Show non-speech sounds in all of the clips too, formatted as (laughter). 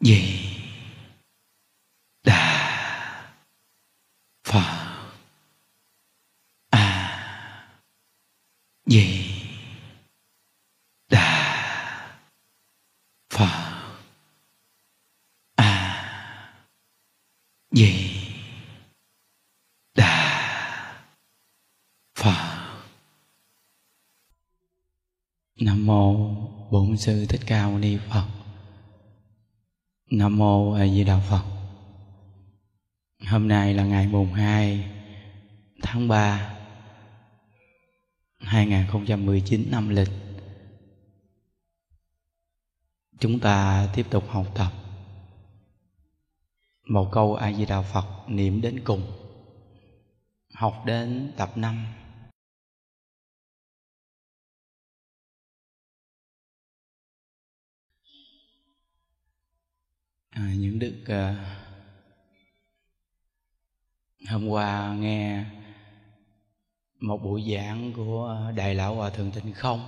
gì đà phật a di đà phật a di đà phật nam mô bổn sư thích ca mâu ni phật nam mô a di đà phật. Hôm nay là ngày mùng 2 tháng 3 2019 năm lịch. Chúng ta tiếp tục học tập một câu a di đà phật niệm đến cùng, học đến tập 5 à, những đức à, hôm qua nghe một buổi giảng của đại lão hòa thượng tịnh không.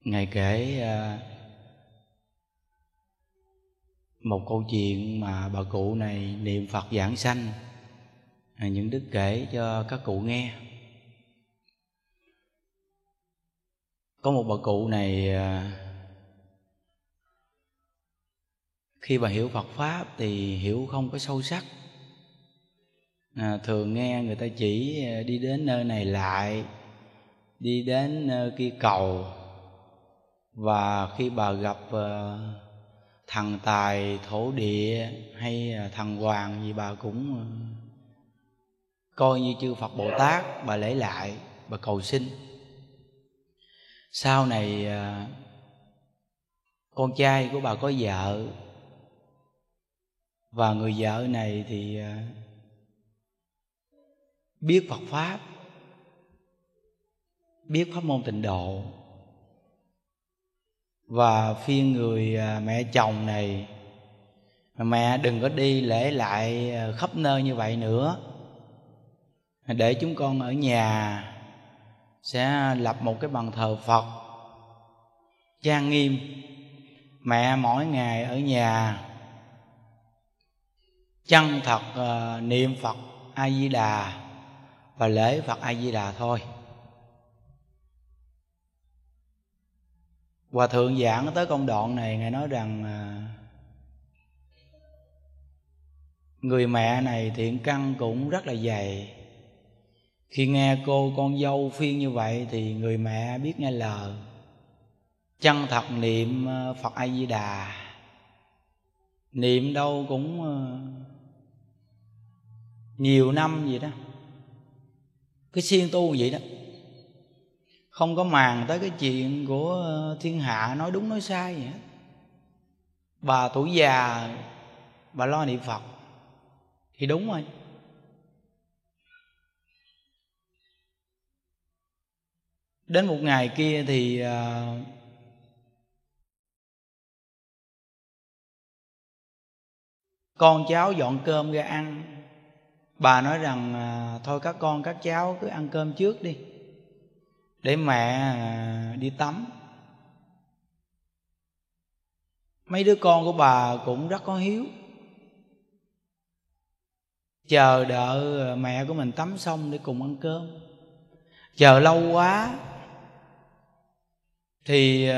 Ngài kể à, một câu chuyện mà bà cụ này niệm phật giảng sanh. À, những đức kể cho các cụ nghe. Có một bà cụ này à, khi bà hiểu phật pháp thì hiểu không có sâu sắc. À, thường nghe người ta chỉ à, đi đến nơi này lại đi đến nơi kia cầu. Và khi bà gặp à, thằng tài thổ địa hay à, thằng hoàng gì bà cũng coi như chư phật bồ tát bà lễ lại bà cầu xin. Sau này con trai của bà có vợ và người vợ này thì à, biết Phật pháp, biết pháp môn tịnh độ. Và phiên người à, mẹ chồng này mẹ đừng có đi lễ lại à, khắp nơi như vậy nữa. Để chúng con ở nhà sẽ lập một cái bàn thờ phật, trang nghiêm. Mẹ mỗi ngày ở nhà chân thật uh, ờ, niệm phật a di đà và lễ phật a di đà thôi. Hòa thượng giảng tới công đoạn này ngài nói rằng uh, người mẹ này thiện căn cũng rất là dày. Khi nghe cô con dâu phiên như vậy thì người mẹ biết nghe lời. Chân thật niệm ờ, phật a di đà niệm đâu cũng nhiều năm gì đó. Cái siêng tu vậy đó. Không có màng tới cái chuyện của ờ, thiên hạ nói đúng nói sai vậy bà tuổi già bà lo niệm phật thì đúng rồi. Đến một ngày kia thì uh, con cháu dọn cơm ra ăn bà nói rằng à, thôi các con, các cháu cứ ăn cơm trước đi, để mẹ à, đi tắm. Mấy đứa con của bà cũng rất có hiếu. Chờ đợi à, mẹ của mình tắm xong để cùng ăn cơm. Chờ lâu quá thì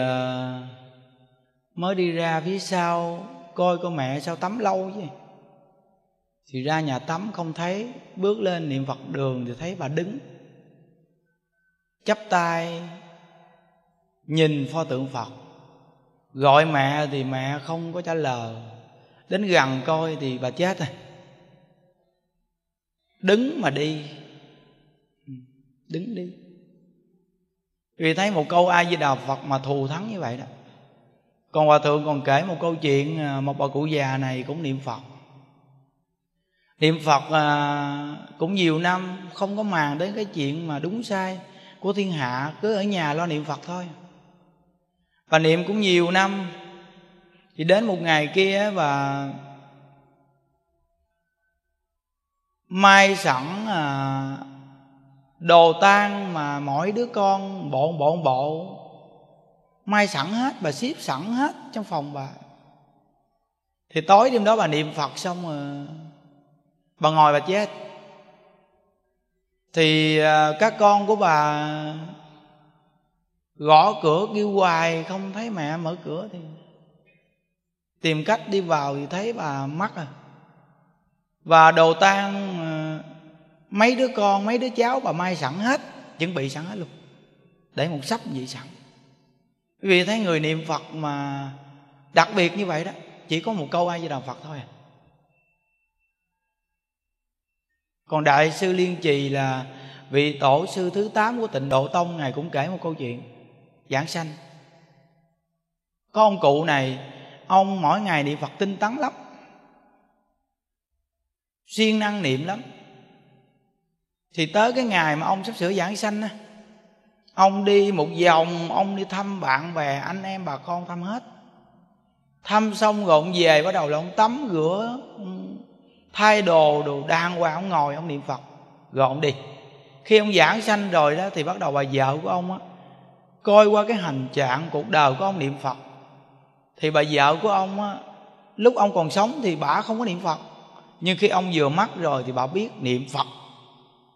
mới đi ra phía sau, coi con mẹ sao tắm lâu vậy thì ra nhà tắm không thấy, bước lên niệm phật đường thì thấy bà đứng. Chắp tay, nhìn pho tượng phật. Gọi mẹ thì mẹ không có trả lời. Đến gần coi thì bà chết rồi. Đứng mà đi. Đứng đi. Vì thấy một câu a di đà phật mà thù thắng như vậy đó. Còn hòa thượng còn kể một câu chuyện à, một bà cụ già này cũng niệm phật niệm phật à, cũng nhiều năm không có màng đến cái chuyện mà đúng sai của thiên hạ cứ ở nhà lo niệm phật thôi. Và niệm cũng nhiều năm. Thì đến một ngày kia và mai sẵn à, đồ tan mà mỗi đứa con bộ bộ bộ mai sẵn hết bà xếp sẵn hết trong phòng bà. Thì tối đêm đó bà niệm phật xong rồi bà ngồi bà chết. Thì à, các con của bà gõ cửa kêu hoài, không thấy mẹ mở cửa thì tìm cách đi vào thì thấy bà mất à. Và đồ tang à, mấy đứa con, mấy đứa cháu bà mai sẵn hết, chuẩn bị sẵn hết luôn. Để một sắp vậy sẵn. Vì thấy người niệm phật mà đặc biệt như vậy đó, chỉ có một câu ai với đạo phật thôi à. Còn đại sư liên trì là vị tổ sư thứ 8 của tịnh độ tông, ngài cũng kể một câu chuyện giảng sanh. Có ông cụ này, ông mỗi ngày niệm phật tinh tấn lắm, siêng năng niệm lắm. Thì tới cái ngày mà ông sắp sửa giảng sanh á, ông đi một vòng, ông đi thăm bạn bè, anh em, bà con thăm hết. Thăm xong rồi ông về, bắt đầu là ông tắm rửa thay đồ đồ đàng hoàng ông ngồi, ông niệm phật. Rồi ông đi. Khi ông giảng sanh rồi đó, thì bắt đầu bà vợ của ông á, coi qua cái hành trạng cuộc đời của ông niệm phật. Thì bà vợ của ông á, lúc ông còn sống thì bà không có niệm phật. Nhưng khi ông vừa mất rồi thì bà biết niệm phật.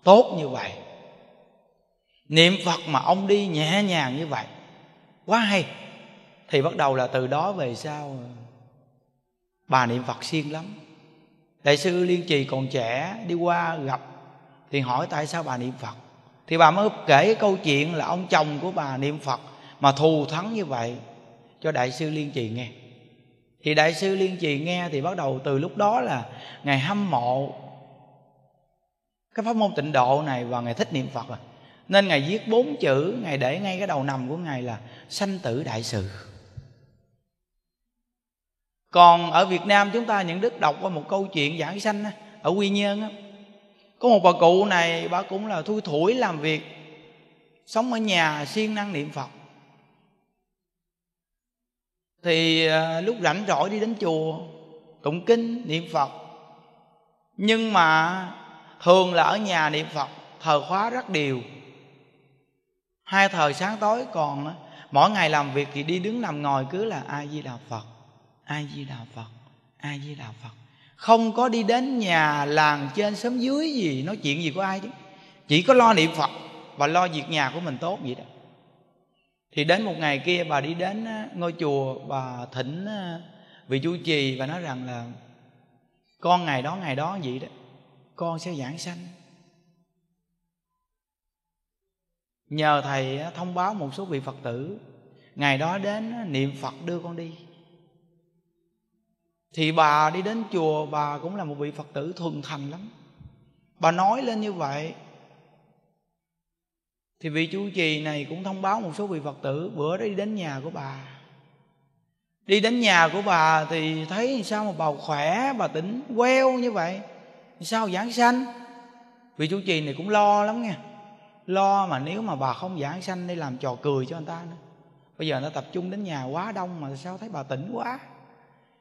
Tốt như vậy. Niệm phật mà ông đi nhẹ nhàng như vậy. Quá hay. Thì bắt đầu là từ đó về sau, bà niệm phật siêng lắm đại sư liên trì còn trẻ đi qua gặp, thì hỏi tại sao bà niệm phật? Thì bà mới kể câu chuyện là ông chồng của bà niệm phật mà thù thắng như vậy cho đại sư liên trì nghe. Thì đại sư liên trì nghe thì bắt đầu từ lúc đó là ngài hâm mộ cái pháp môn tịnh độ này và ngài thích niệm phật rồi. Nên ngài viết bốn chữ, ngài để ngay cái đầu nằm của ngài là sanh tử đại sự còn ở việt nam chúng ta những đức đọc qua một câu chuyện giảng sanh ở quy nhơn á, có một bà cụ này bà cũng là thui thủi làm việc, sống ở nhà siêng năng niệm phật. Thì à, lúc rảnh rỗi đi đến chùa, tụng kinh, niệm phật. Nhưng mà thường là ở nhà niệm phật, thờ khóa rất đều hai thời sáng tối còn mỗi ngày làm việc thì đi đứng nằm ngồi cứ là a di đà phật a di đà phật, a di đà phật. Không có đi đến nhà làng trên xóm dưới gì nói chuyện gì của ai chứ? Chỉ có lo niệm phật và lo việc nhà của mình tốt vậy đó. Thì đến một ngày kia bà đi đến ngôi chùa bà thỉnh vị chú trì và nói rằng là, con ngày đó ngày đó vậy đó, con sẽ giảng sanh. Nhờ thầy thông báo một số vị phật tử, ngày đó đến niệm phật đưa con đi thì bà đi đến chùa, bà cũng là một vị phật tử thuần thành lắm. Bà nói lên như vậy. Thì vị chú trì này cũng thông báo một số vị phật tử, bữa đó đi đến nhà của bà. Đi đến nhà của bà thì thấy sao mà bà khỏe, bà tỉnh queo như vậy? Sao, giảng sanh? Vị chú trì này cũng lo lắm nha. Lo mà nếu mà bà không giảng sanh đi làm trò cười cho người ta nữa. Bây giờ nó tập trung đến nhà quá đông mà sao thấy bà tỉnh quá?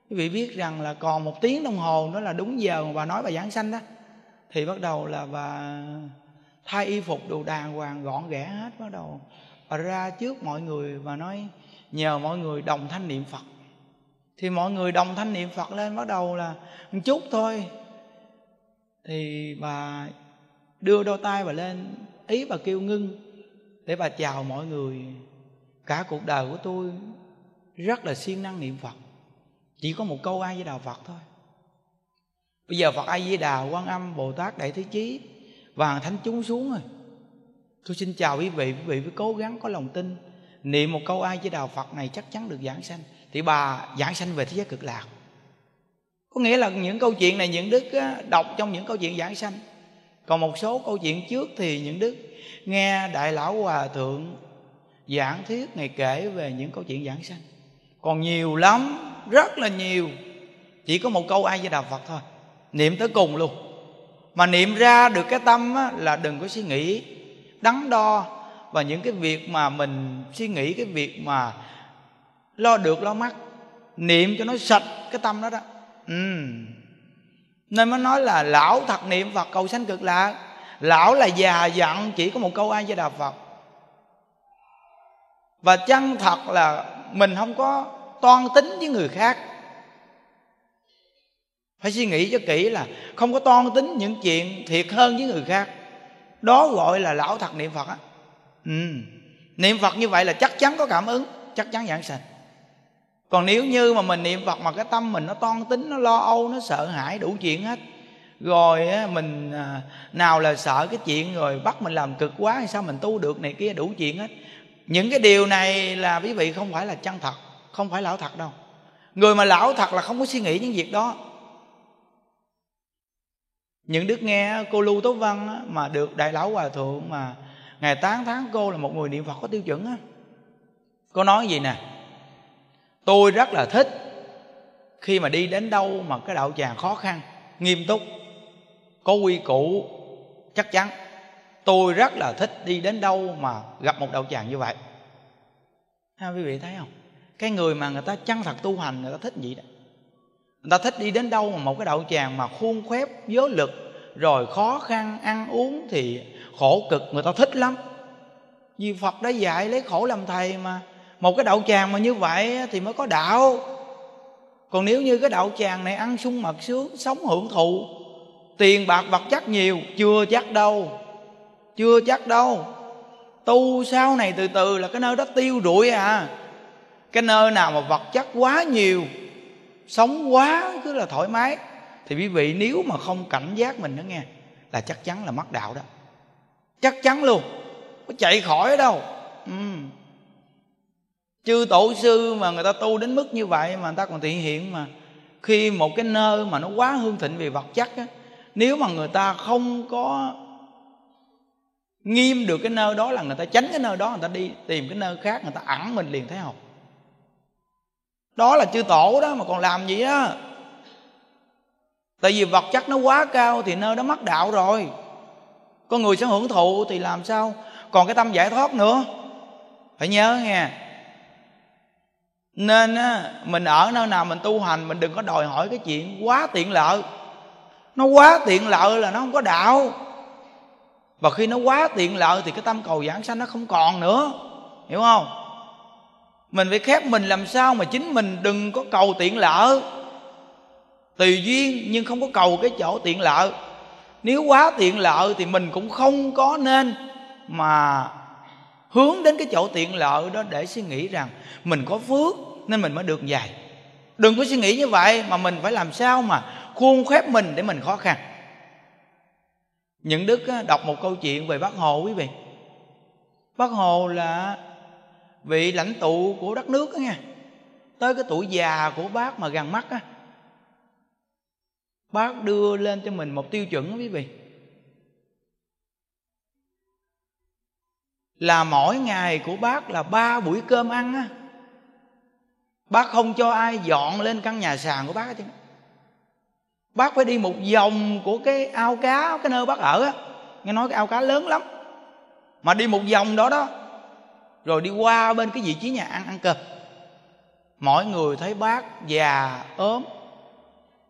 Quý vị biết rằng là còn một tiếng đồng hồ nữa là đúng giờ mà bà nói bà giảng sanh đó. Thì bắt đầu là bà thay y phục đồ đàng hoàng gọn ghẽ hết bắt đầu. Bà ra trước mọi người và nói, nhờ mọi người đồng thanh niệm phật. Thì mọi người đồng thanh niệm phật lên bắt đầu là một chút thôi. Thì bà đưa đôi tay bà lên, ý bà kêu ngưng để bà chào mọi người. Cả cuộc đời của tôi rất là siêng năng niệm phật chỉ có một câu ai với đà phật thôi. Bây giờ phật ai với đà quan âm, bồ tát, đại thế chí và thánh chúng xuống rồi. Tôi xin chào quý vị quý vị phải cố gắng, có lòng tin. Niệm một câu ai với đà phật này chắc chắn được giảng sanh. Thì bà giảng sanh về thế giới cực lạc. Có nghĩa là những câu chuyện này những đức đọc trong những câu chuyện giảng sanh. Còn một số câu chuyện trước thì những đức nghe đại lão hòa thượng giảng thuyết ngày kể về những câu chuyện giảng sanh. Còn nhiều lắm rất là nhiều. Chỉ có một câu ai với đà phật thôi. Niệm tới cùng luôn. Mà niệm ra được cái tâm á, là đừng có suy nghĩ đắn đo. Và những cái việc mà mình suy nghĩ cái việc mà lo được lo mất niệm cho nó sạch cái tâm đó đó. Ừ. nên mới nói là lão thật niệm phật cầu sanh cực lạc. Lão là già dặn chỉ có một câu ai với đà phật. Và chân thật là mình không có toan tính với người khác. Phải suy nghĩ cho kỹ là không có toan tính những chuyện thiệt hơn với người khác. Đó gọi là lão thật niệm phật á. Ừ. niệm phật như vậy là chắc chắn có cảm ứng, chắc chắn giảng sanh. Còn nếu như mà mình niệm phật mà cái tâm mình nó toan tính, nó lo âu, nó sợ hãi, đủ chuyện hết. Rồi mình à, nào là sợ cái chuyện rồi bắt mình làm cực quá hay sao mình tu được này kia, đủ chuyện hết. Những cái điều này là quý vị không phải là chân thật không phải lão thật đâu. Người mà lão thật là không có suy nghĩ những việc đó. Những đức nghe cô lưu tố văn mà được đại lão hòa thượng mà ngày tán tháng cô là một người niệm phật có tiêu chuẩn á. Cô nói gì nè? Tôi rất là thích khi mà đi đến đâu mà cái đạo tràng khó khăn, nghiêm túc, có quy củ, chắc chắn. Tôi rất là thích đi đến đâu mà gặp một đạo tràng như vậy. Ha, quý vị thấy không? Cái người mà người ta chân thật tu hành người ta thích vậy đó. Người ta thích đi đến đâu mà một cái đạo tràng mà khuôn khép vớ lực, rồi khó khăn, ăn uống thì khổ cực, người ta thích lắm. Vì phật đã dạy lấy khổ làm thầy mà. Một cái đạo tràng mà như vậy thì mới có đạo. Còn nếu như cái đạo tràng này ăn sung mật sướng, sống hưởng thụ, tiền bạc vật chất nhiều, chưa chắc đâu. Chưa chắc đâu. Tu sau này từ từ là cái nơi đó tiêu rụi à cái nơi nào mà vật chất quá nhiều, sống quá cứ là thoải mái. Thì quý vị nếu mà không cảnh giác mình đó nghe, là chắc chắn là mất đạo đó. Chắc chắn luôn, có chạy khỏi đâu. Ừ. chư tổ sư mà người ta tu đến mức như vậy mà người ta còn thể hiện mà, khi một cái nơi mà nó quá hương thịnh về vật chất á, nếu mà người ta không có nghiêm được cái nơi đó là người ta tránh cái nơi đó, người ta đi tìm cái nơi khác, người ta ẩn mình liền thấy không đó là chư tổ đó mà còn làm gì á? Tại vì vật chất nó quá cao thì nơi đó mất đạo rồi. Con người sẽ hưởng thụ thì làm sao? Còn cái tâm giải thoát nữa. Phải nhớ nghe. Nên á, mình ở nơi nào mình tu hành mình đừng có đòi hỏi cái chuyện quá tiện lợi. Nó quá tiện lợi là nó không có đạo. Và khi nó quá tiện lợi thì cái tâm cầu giảng sanh nó không còn nữa. Hiểu không? Mình phải khép mình làm sao mà chính mình đừng có cầu tiện lợi tùy duyên nhưng không có cầu cái chỗ tiện lợi nếu quá tiện lợi thì mình cũng không có nên mà hướng đến cái chỗ tiện lợi đó để suy nghĩ rằng mình có phước nên mình mới được dài đừng có suy nghĩ như vậy mà mình phải làm sao mà khuôn khép mình để mình khó khăn. Những đức đọc một câu chuyện về bác hồ quý vị. Bác hồ là vị lãnh tụ của đất nước đó nha tới cái tuổi già của bác mà gần mắt á, bác đưa lên cho mình một tiêu chuẩn đó quý vị. Là mỗi ngày của bác là ba buổi cơm ăn á. Bác không cho ai dọn lên căn nhà sàn của bác hết bác phải đi một vòng của cái ao cá, cái nơi bác ở á. Nghe nói cái ao cá lớn lắm. Mà đi một vòng đó đó rồi đi qua bên cái vị trí nhà ăn ăn cơm. Mọi người thấy bác già, ốm.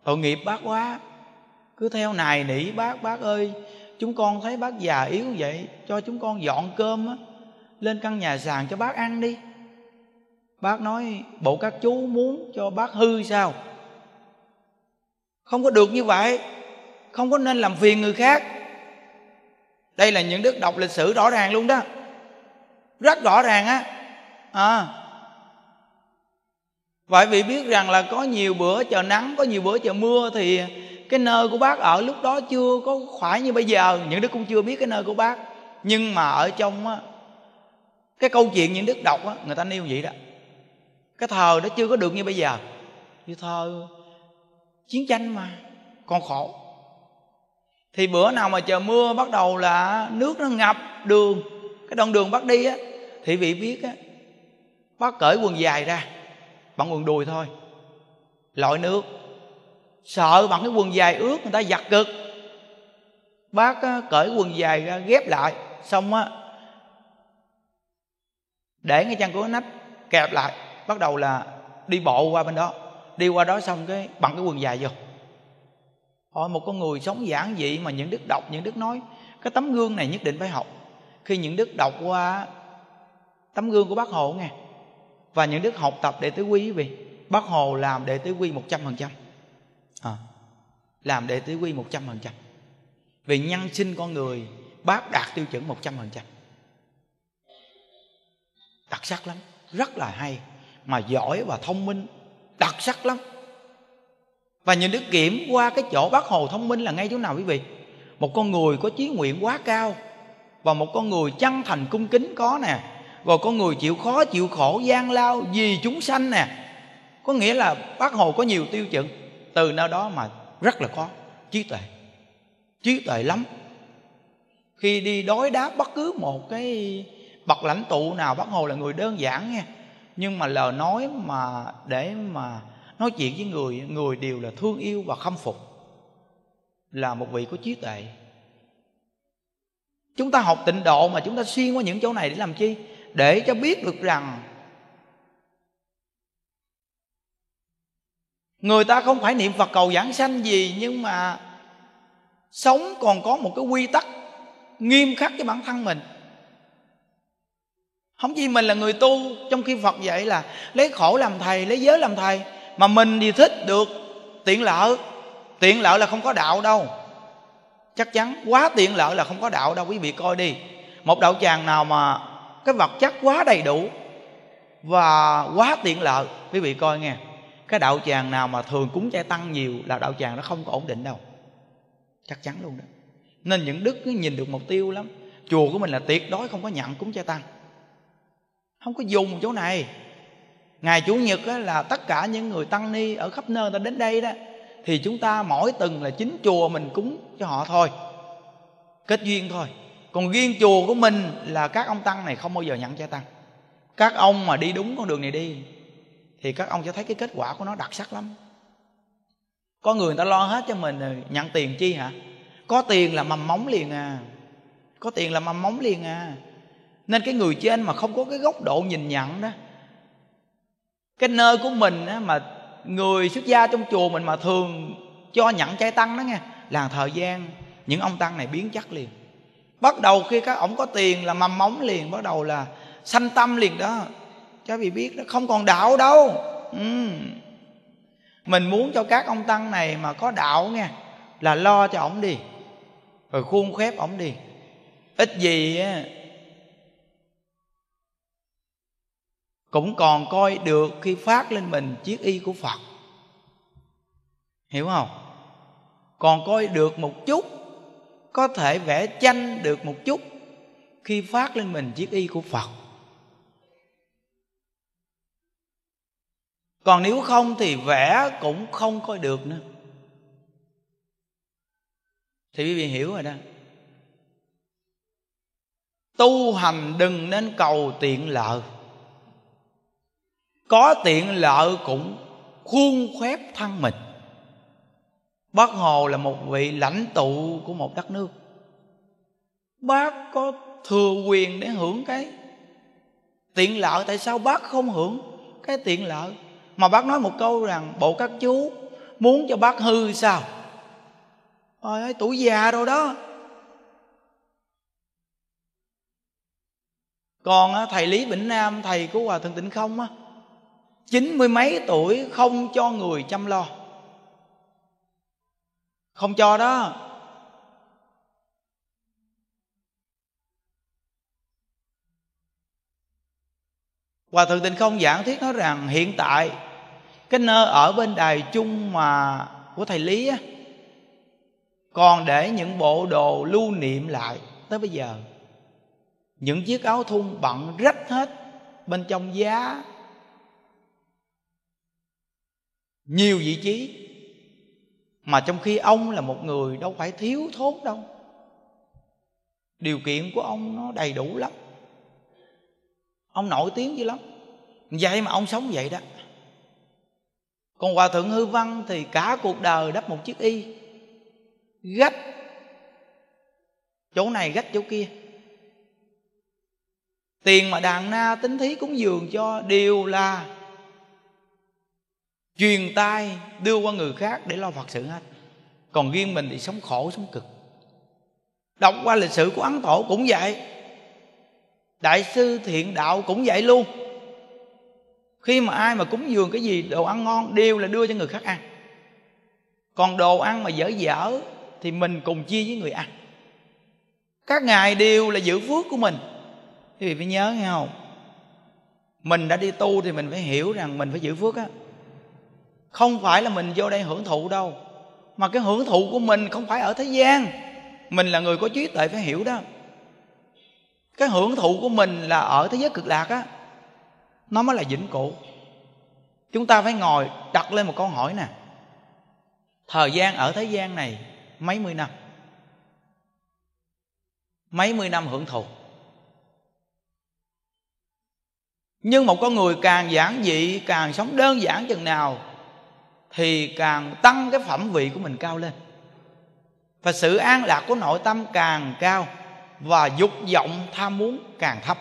Tội nghiệp bác quá. Cứ theo nài nỉ bác bác ơi, chúng con thấy bác già yếu vậy, cho chúng con dọn cơm á. Lên căn nhà sàn cho bác ăn đi. Bác nói, bộ các chú muốn cho bác hư sao? Không có được như vậy. Không có nên làm phiền người khác. Đây là những đức đọc lịch sử rõ ràng luôn đó rất rõ ràng á. À. vậy vì biết rằng là có nhiều bữa chờ nắng có nhiều bữa chờ mưa thì cái nơi của bác ở lúc đó chưa có khoải như bây giờ. Những đứa cũng chưa biết cái nơi của bác. Nhưng mà ở trong á, cái câu chuyện những đức đọc á, người ta nêu vậy đó. Cái thờ đó chưa có được như bây giờ. Như thờ chiến tranh mà còn khổ. Thì bữa nào mà chờ mưa bắt đầu là nước nó ngập đường cái đoạn đường bắt đi á thì vị biết á bác cởi quần dài ra bằng quần đùi thôi. Lội nước. Sợ bằng cái quần dài ướt người ta giặt cực bác á, cởi quần dài ra ghép lại xong á để ngay chân của nách kẹp lại bắt đầu là đi bộ qua bên đó. Đi qua đó xong cái bằng cái quần dài vô. Hỏi một con người sống giản dị mà những đức đọc những đức nói cái tấm gương này nhất định phải học. Khi những đức đọc qua tấm gương của bác hồ nghe. Và những đức học tập đệ tử quy quý vị, bác hồ làm đệ tử quy một trăm phần trăm. À, làm đệ tử quy một trăm phần trăm. Vì nhân sinh con người, bác đạt tiêu chuẩn một trăm phần trăm. Đặc sắc lắm, rất là hay, mà giỏi và thông minh, đặc sắc lắm. Và những đức kiểm qua cái chỗ bác hồ thông minh là ngay chỗ nào quý vị? Một con người có chí nguyện quá cao và một con người chân thành cung kính có nè rồi có người chịu khó, chịu khổ, gian lao vì chúng sanh nè. Có nghĩa là bác hồ có nhiều tiêu chuẩn. Từ nơi đó mà rất là khó trí tuệ. Trí tuệ lắm. Khi đi đối đáp bất cứ một cái bậc lãnh tụ nào, bác hồ là người đơn giản nha. Nhưng mà lời nói mà để mà nói chuyện với người người đều là thương yêu và khâm phục là một vị có trí tuệ. Chúng ta học tịnh độ mà chúng ta xuyên qua những chỗ này để làm chi? Để cho biết được rằng người ta không phải niệm phật cầu giảng sanh gì, nhưng mà sống còn có một cái quy tắc nghiêm khắc với bản thân mình. Không chỉ mình là người tu, trong khi phật dạy là lấy khổ làm thầy, lấy giới làm thầy, mà mình thì thích được tiện lợi. Tiện lợi là không có đạo đâu. Chắc chắn quá tiện lợi là không có đạo đâu, quý vị coi đi. Một đạo tràng nào mà cái vật chất quá đầy đủ và quá tiện lợi. Quý vị coi nghe cái đạo tràng nào mà thường cúng chay tăng nhiều là đạo tràng nó không có ổn định đâu. Chắc chắn luôn đó. Nên những đức nhìn được mục tiêu lắm. Chùa của mình là tuyệt đối không có nhận cúng chay tăng. Không có dùng chỗ này. Ngày chủ nhật á, là tất cả những người tăng ni ở khắp nơi ta đến đây đó thì chúng ta mỗi tuần là chính chùa mình cúng cho họ thôi. Kết duyên thôi còn riêng chùa của mình là các ông tăng này không bao giờ nhận cha tăng. Các ông mà đi đúng con đường này đi thì các ông sẽ thấy cái kết quả của nó đặc sắc lắm. Có người, người ta lo hết cho mình nhận tiền chi hả? Có tiền là mầm móng liền à. Có tiền là mầm móng liền à. Nên cái người trên mà không có cái góc độ nhìn nhận đó cái nơi của mình á, mà người xuất gia trong chùa mình mà thường cho nhận chay tăng đó nghe là thời gian những ông tăng này biến chất liền bắt đầu khi các ông có tiền là mầm móng liền, bắt đầu là sanh tâm liền đó. Cho vị biết nó không còn đạo đâu. Ừ. mình muốn cho các ông tăng này mà có đạo nghe, là lo cho ổng đi. Rồi khuôn khép ổng đi. Ít gì cũng còn coi được khi phát lên mình chiếc y của phật. Hiểu không? Còn coi được một chút có thể vẽ tranh được một chút khi phát lên mình chiếc y của phật. Còn nếu không thì vẽ cũng không coi được nữa. Thì quý vị hiểu rồi đó. Tu hành đừng nên cầu tiện lợi. Có tiện lợi cũng khuôn khép thân mình bác hồ là một vị lãnh tụ của một đất nước. Bác có thừa quyền để hưởng cái tiện lợi. Tại sao bác không hưởng cái tiện lợi? Mà bác nói một câu rằng, bộ các chú muốn cho bác hư sao? Ôi ơi, tuổi già rồi đó. Còn à, thầy lý vĩnh nam, thầy của hòa thượng tịnh không á, chín mươi mấy tuổi không cho người chăm lo không cho đó. Hòa thượng Tịnh không giảng thuyết nói rằng hiện tại cái nơi ở bên đài chung mà của thầy Lý á, còn để những bộ đồ lưu niệm lại tới bây giờ. Những chiếc áo thun bận rách hết bên trong giá. Nhiều vị trí mà trong khi ông là một người đâu phải thiếu thốn đâu. Điều kiện của ông nó đầy đủ lắm. Ông nổi tiếng dữ lắm. Vậy mà ông sống vậy đó. Còn hòa thượng hư văn thì cả cuộc đời đắp một chiếc y. Gách. Chỗ này gách chỗ kia. Tiền mà đàn na tính thí cúng dường cho đều là truyền tay đưa qua người khác để lo phật sự hết. Còn riêng mình thì sống khổ, sống cực. Đọc qua lịch sử của ấn tổ cũng vậy. Đại sư thiện đạo cũng vậy luôn. Khi mà ai mà cúng dường cái gì, đồ ăn ngon đều là đưa cho người khác ăn. Còn đồ ăn mà dở dở thì mình cùng chia với người ăn. Các ngài đều là giữ phước của mình. Quý vị phải nhớ nghe không? Mình đã đi tu thì mình phải hiểu rằng mình phải giữ phước á không phải là mình vô đây hưởng thụ đâu. Mà cái hưởng thụ của mình không phải ở thế gian. Mình là người có trí tuệ phải hiểu đó. Cái hưởng thụ của mình là ở thế giới cực lạc á, nó mới là vĩnh cửu. Chúng ta phải ngồi đặt lên một câu hỏi nè. Thời gian ở thế gian này, mấy mươi năm? Mấy mươi năm hưởng thụ? Nhưng một con người càng giản dị, càng sống đơn giản chừng nào thì càng tăng cái phẩm vị của mình cao lên. Và sự an lạc của nội tâm càng cao và dục vọng tham muốn càng thấp.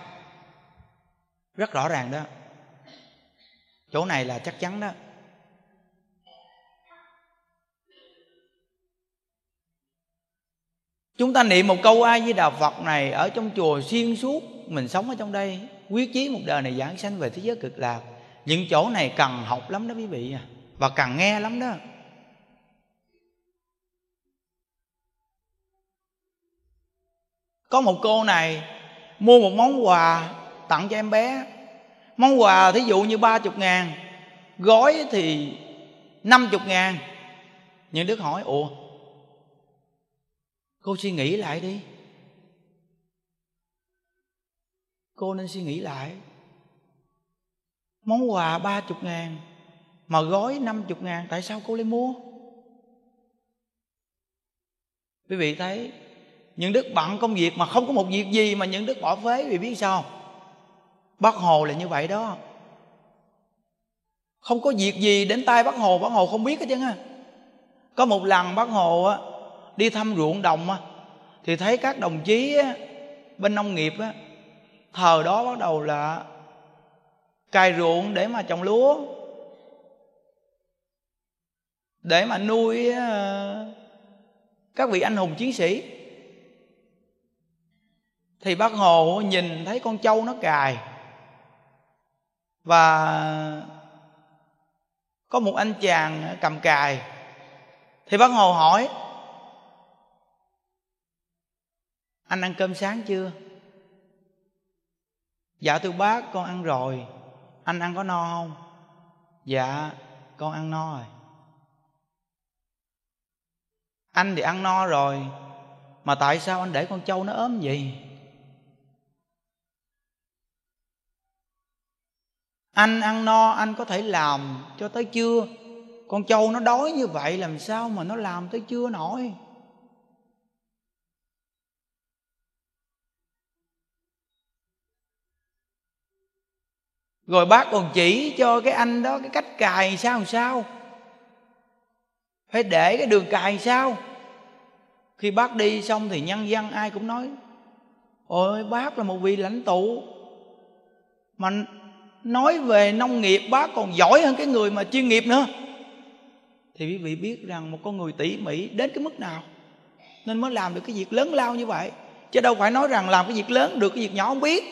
Rất rõ ràng đó. Chỗ này là chắc chắn đó. Chúng ta niệm một câu ai với đạo phật này ở trong chùa xuyên suốt, mình sống ở trong đây, quyết chí một đời này giảng sanh về thế giới cực lạc. Những chỗ này cần học lắm đó quý vị à và càng nghe lắm đó. Có một cô này mua một món quà tặng cho em bé. Món quà thí dụ như ba chục ngàn, gói thì năm chục ngàn. Những đức hỏi, ủa, cô suy nghĩ lại đi. Cô nên suy nghĩ lại. Món quà ba chục ngàn mà gói năm chục ngàn tại sao cô lại mua? Quý vị thấy những đức bận công việc mà không có một việc gì mà những đức bỏ phế vì biết sao bác hồ là như vậy đó. Không có việc gì đến tay bác hồ bác hồ không biết hết trơn á. Có một lần bác hồ á đi thăm ruộng đồng á thì thấy các đồng chí á, bên nông nghiệp á thờ đó bắt đầu là cài ruộng để mà trồng lúa để mà nuôi ờ, các vị anh hùng chiến sĩ. Thì bác hồ nhìn thấy con trâu nó cài. Và có một anh chàng cầm cài. Thì bác hồ hỏi, anh ăn cơm sáng chưa? Dạ thưa bác, con ăn rồi. Anh ăn có no không? Dạ con ăn no rồi anh thì ăn no rồi. Mà tại sao anh để con trâu nó ốm vậy? Anh ăn no, anh có thể làm cho tới trưa. Con trâu nó đói như vậy làm sao mà nó làm tới trưa nổi? Rồi bác còn chỉ cho cái anh đó cái cách cài sao làm sao? Phải để cái đường cài sao? Khi bác đi xong thì nhân dân ai cũng nói, ôi, bác là một vị lãnh tụ. Mà nói về nông nghiệp, bác còn giỏi hơn cái người mà chuyên nghiệp nữa. Thì quý vị biết rằng một con người tỉ mỉ đến cái mức nào nên mới làm được cái việc lớn lao như vậy. Chứ đâu phải nói rằng làm cái việc lớn được, cái việc nhỏ không biết.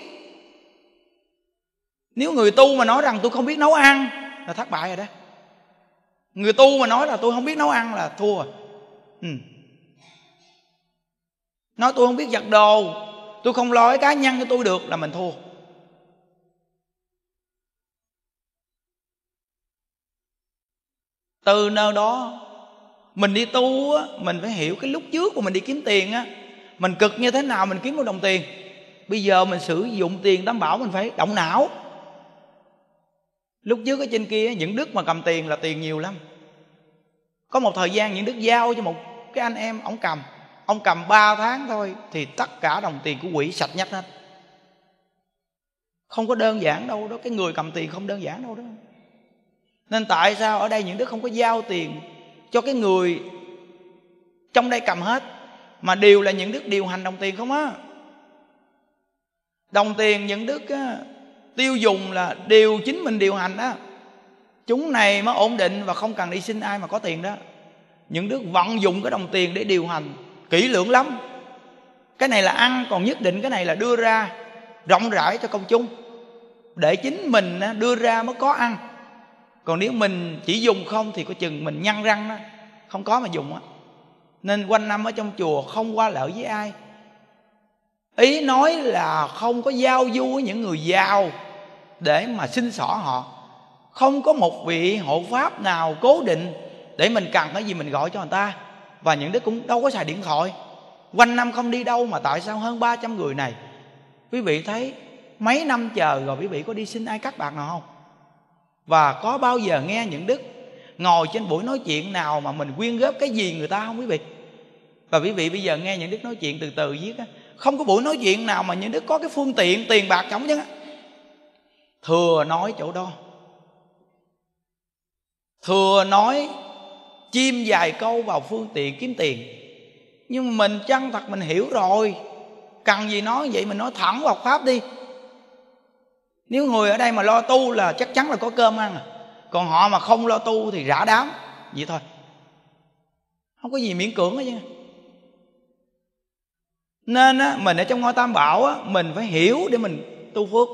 Nếu người tu mà nói rằng tôi không biết nấu ăn là thất bại rồi đó. Người tu mà nói là tôi không biết nấu ăn là thua. Rồi ừ nói tôi không biết giặt đồ. Tôi không lo cái cá nhân cho tôi được là mình thua. Từ nơi đó, mình đi tu á, mình phải hiểu cái lúc trước của mình đi kiếm tiền á. Mình cực như thế nào mình kiếm một đồng tiền. Bây giờ mình sử dụng tiền đảm bảo mình phải động não. Lúc trước ở trên kia, những đức mà cầm tiền là tiền nhiều lắm. Có một thời gian những đức giao cho một cái anh em ổng cầm ông cầm 3 tháng thôi thì tất cả đồng tiền của quỷ sạch nhất hết. Không có đơn giản đâu đó cái người cầm tiền không đơn giản đâu đó. Nên tại sao ở đây những đứa không có giao tiền cho cái người trong đây cầm hết mà đều là những đức điều hành đồng tiền không á? Đồng tiền những đức á, tiêu dùng là đều chính mình điều hành đó chúng này mới ổn định và không cần đi xin ai mà có tiền đó. Những đức vận dụng cái đồng tiền để điều hành kỹ lưỡng lắm. Cái này là ăn, còn nhất định cái này là đưa ra rộng rãi cho công chúng. Để chính mình đưa ra mới có ăn. Còn nếu mình chỉ dùng không thì có chừng mình nhăn răng đó, không có mà dùng á. Nên quanh năm ở trong chùa không qua lỡ với ai. Ý nói là không có giao du với những người giàu để mà xin xỏ họ. Không có một vị hộ pháp nào cố định để mình cần cái gì mình gọi cho người ta và những đứa cũng đâu có xài điện thoại. Quanh năm không đi đâu mà tại sao hơn 300 người này? Quý vị thấy mấy năm chờ rồi quý vị có đi xin ai cắt bạc nào không? Và có bao giờ nghe những đức ngồi trên buổi nói chuyện nào mà mình quyên góp cái gì người ta không quý vị? Và quý vị bây giờ nghe những đức nói chuyện từ từ viết á, không có buổi nói chuyện nào mà những đức có cái phương tiện, tiền bạc chống chứ thừa nói chỗ đó. Thừa nói chim dài câu vào phương tiện kiếm tiền. Nhưng mình chân thật mình hiểu rồi. Cần gì nói vậy mình nói thẳng vào pháp đi. Nếu người ở đây mà lo tu là chắc chắn là có cơm ăn à. Còn họ mà không lo tu thì rã đám. Vậy thôi. Không có gì miễn cưỡng hết chứ. Nên á, mình ở trong ngôi tam bảo á, mình phải hiểu để mình tu phước.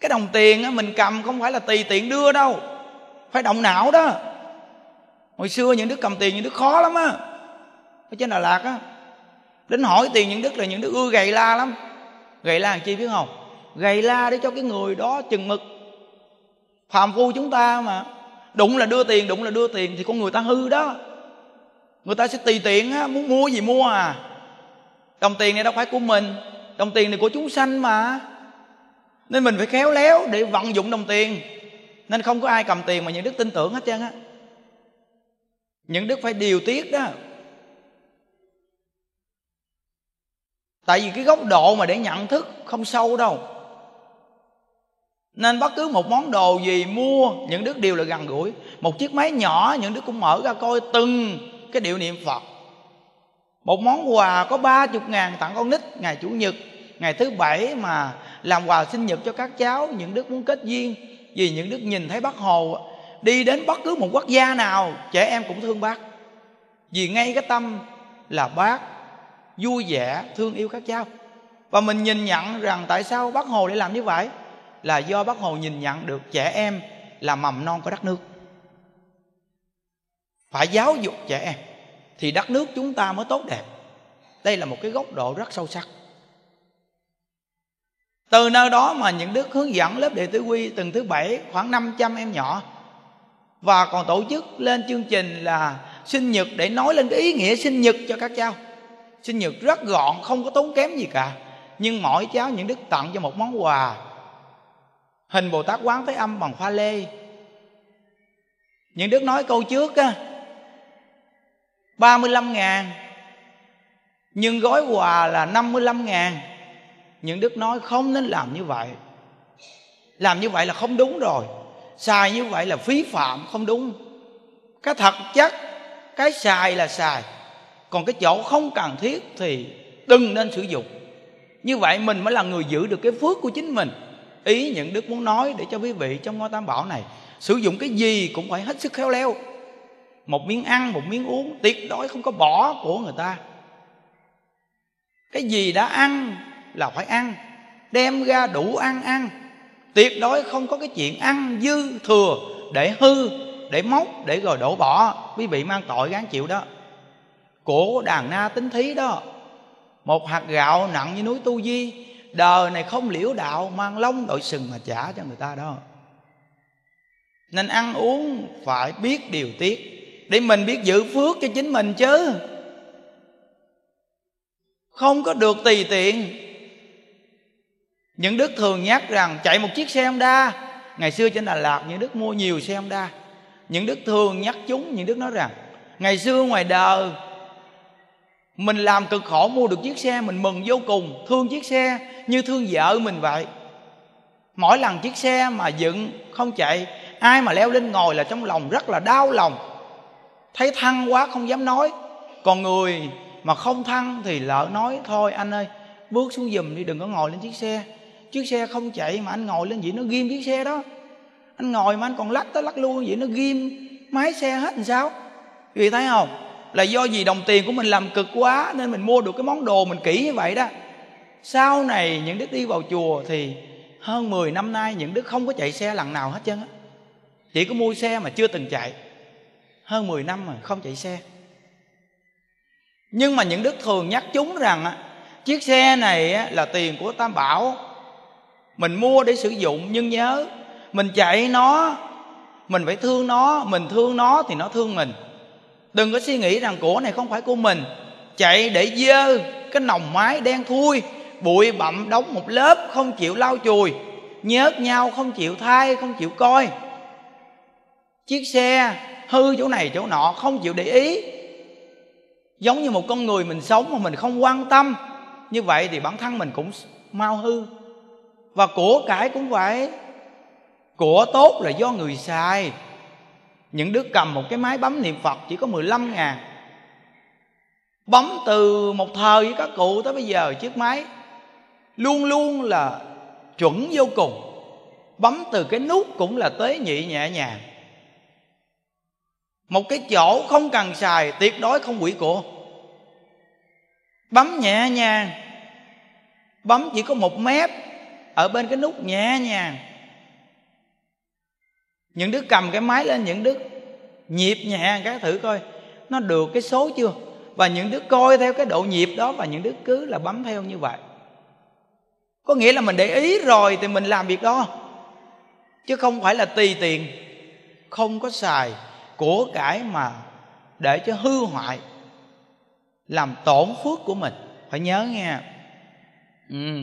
Cái đồng tiền á, mình cầm không phải là tùy tiện đưa đâu. Phải động não đó hồi xưa những đứa cầm tiền, những đứa khó lắm á. Ở trên đà lạt á. Đến hỏi tiền những đức là những đứa ưa gầy la lắm. Gầy la làm chi biết không? Gầy la để cho cái người đó chừng mực. Phàm phu chúng ta mà. Đụng là đưa tiền, đụng là đưa tiền thì con người ta hư đó. Người ta sẽ tùy tiện á, muốn mua gì mua à. Đồng tiền này đâu phải của mình, đồng tiền này của chúng sanh mà. Nên mình phải khéo léo để vận dụng đồng tiền. Nên không có ai cầm tiền mà những đức tin tưởng hết trơn á những đức phải điều tiết đó. Tại vì cái góc độ mà để nhận thức không sâu đâu. Nên bất cứ một món đồ gì mua, những đức đều là gần gũi. Một chiếc máy nhỏ, những đức cũng mở ra coi từng cái điệu niệm phật. Một món quà có ba chục ngàn tặng con nít, ngày chủ nhật, ngày thứ bảy mà làm quà sinh nhật cho các cháu, những đức muốn kết duyên. Vì những đức nhìn thấy bác hồ đi đến bất cứ một quốc gia nào, trẻ em cũng thương bác. Vì ngay cái tâm là bác vui vẻ, thương yêu các cháu. Và mình nhìn nhận rằng tại sao bác hồ để làm như vậy? Là do bác hồ nhìn nhận được trẻ em là mầm non của đất nước. Phải giáo dục trẻ em thì đất nước chúng ta mới tốt đẹp. Đây là một cái góc độ rất sâu sắc. Từ nơi đó mà những đức hướng dẫn lớp đệ tử quy từng thứ bảy khoảng 500 em nhỏ và còn tổ chức lên chương trình là sinh nhật để nói lên cái ý nghĩa sinh nhật cho các cháu. Sinh nhật rất gọn, không có tốn kém gì cả. Nhưng mỗi cháu những đức tặng cho một món quà. Hình bồ tát quán thế âm bằng pha lê. Những đức nói câu trước á 35 ngàn. Nhưng gói quà là 55 ngàn. Những đức nói không nên làm như vậy. Làm như vậy là không đúng rồi xài như vậy là phí phạm, không đúng. Cái thật chất cái xài là xài còn cái chỗ không cần thiết thì đừng nên sử dụng. Như vậy mình mới là người giữ được cái phước của chính mình. Ý những đức muốn nói để cho quý vị trong ngôi tam bảo này, sử dụng cái gì cũng phải hết sức khéo léo. Một miếng ăn, một miếng uống, tuyệt đối không có bỏ của người ta. Cái gì đã ăn là phải ăn. Đem ra đủ ăn ăn tuyệt đối không có cái chuyện ăn dư thừa để hư, để móc, để rồi đổ bỏ. Quý vị mang tội gán chịu đó. Cổ đàn na tính thí đó. Một hạt gạo nặng như núi tu di, đời này không liễu đạo, mang lông đội sừng mà trả cho người ta đó. Nên ăn uống phải biết điều tiết, để mình biết giữ phước cho chính mình chứ. Không có được tùy tiện những đức thường nhắc rằng, chạy một chiếc xe honda. Ngày xưa trên đà lạt, những đức mua nhiều xe honda. Những đức thường nhắc chúng, những đức nói rằng, ngày xưa ngoài đời, mình làm cực khổ mua được chiếc xe, mình mừng vô cùng, thương chiếc xe như thương vợ mình vậy. Mỗi lần chiếc xe mà dựng không chạy, ai mà leo lên ngồi là trong lòng rất là đau lòng. Thấy thăng quá không dám nói. Còn người mà không thăng thì lỡ nói, thôi anh ơi, bước xuống giùm đi, đừng có ngồi lên chiếc xe chiếc xe không chạy mà anh ngồi lên vậy nó ghim chiếc xe đó. Anh ngồi mà anh còn lắc tới lắc luôn vậy nó ghim máy xe hết làm sao? Vì thấy không? Là do gì đồng tiền của mình làm cực quá nên mình mua được cái món đồ mình kỹ như vậy đó. Sau này những đức đi vào chùa thì hơn 10 năm nay những đức không có chạy xe lần nào hết trơn á. Chỉ có mua xe mà chưa từng chạy. Hơn 10 năm mà không chạy xe. Nhưng mà những đức thường nhắc chúng rằng á, chiếc xe này là tiền của tam bảo mình mua để sử dụng, nhưng nhớ, mình chạy nó, mình phải thương nó, mình thương nó thì nó thương mình. Đừng có suy nghĩ rằng của này không phải của mình. Chạy để dơ, cái nòng máy đen thui, bụi bặm đóng một lớp, không chịu lau chùi, nhớt nhau, không chịu thay, không chịu coi. Chiếc xe hư chỗ này chỗ nọ, không chịu để ý. Giống như một con người mình sống mà mình không quan tâm, như vậy thì bản thân mình cũng mau hư và của cải cũng vậy. Của tốt là do người xài. Những đứa cầm một cái máy bấm niệm phật chỉ có 15 ngàn. Bấm từ một thời với các cụ tới bây giờ, chiếc máy luôn luôn là chuẩn vô cùng. Bấm từ cái nút cũng là tế nhị nhẹ nhàng. Một cái chỗ không cần xài, tuyệt đối không quỷ của. Bấm nhẹ nhàng. Bấm chỉ có một mép ở bên cái nút nhẹ nhàng. Những đứa cầm cái máy lên, những đứa nhịp nhẹ các thử coi, nó được cái số chưa? Và những đứa coi theo cái độ nhịp đó và những đứa cứ là bấm theo như vậy. Có nghĩa là mình để ý rồi thì mình làm việc đó. Chứ không phải là tùy tiền không có xài, của cải mà để cho hư hoại, làm tổn phước của mình. Phải nhớ nghe. Ừ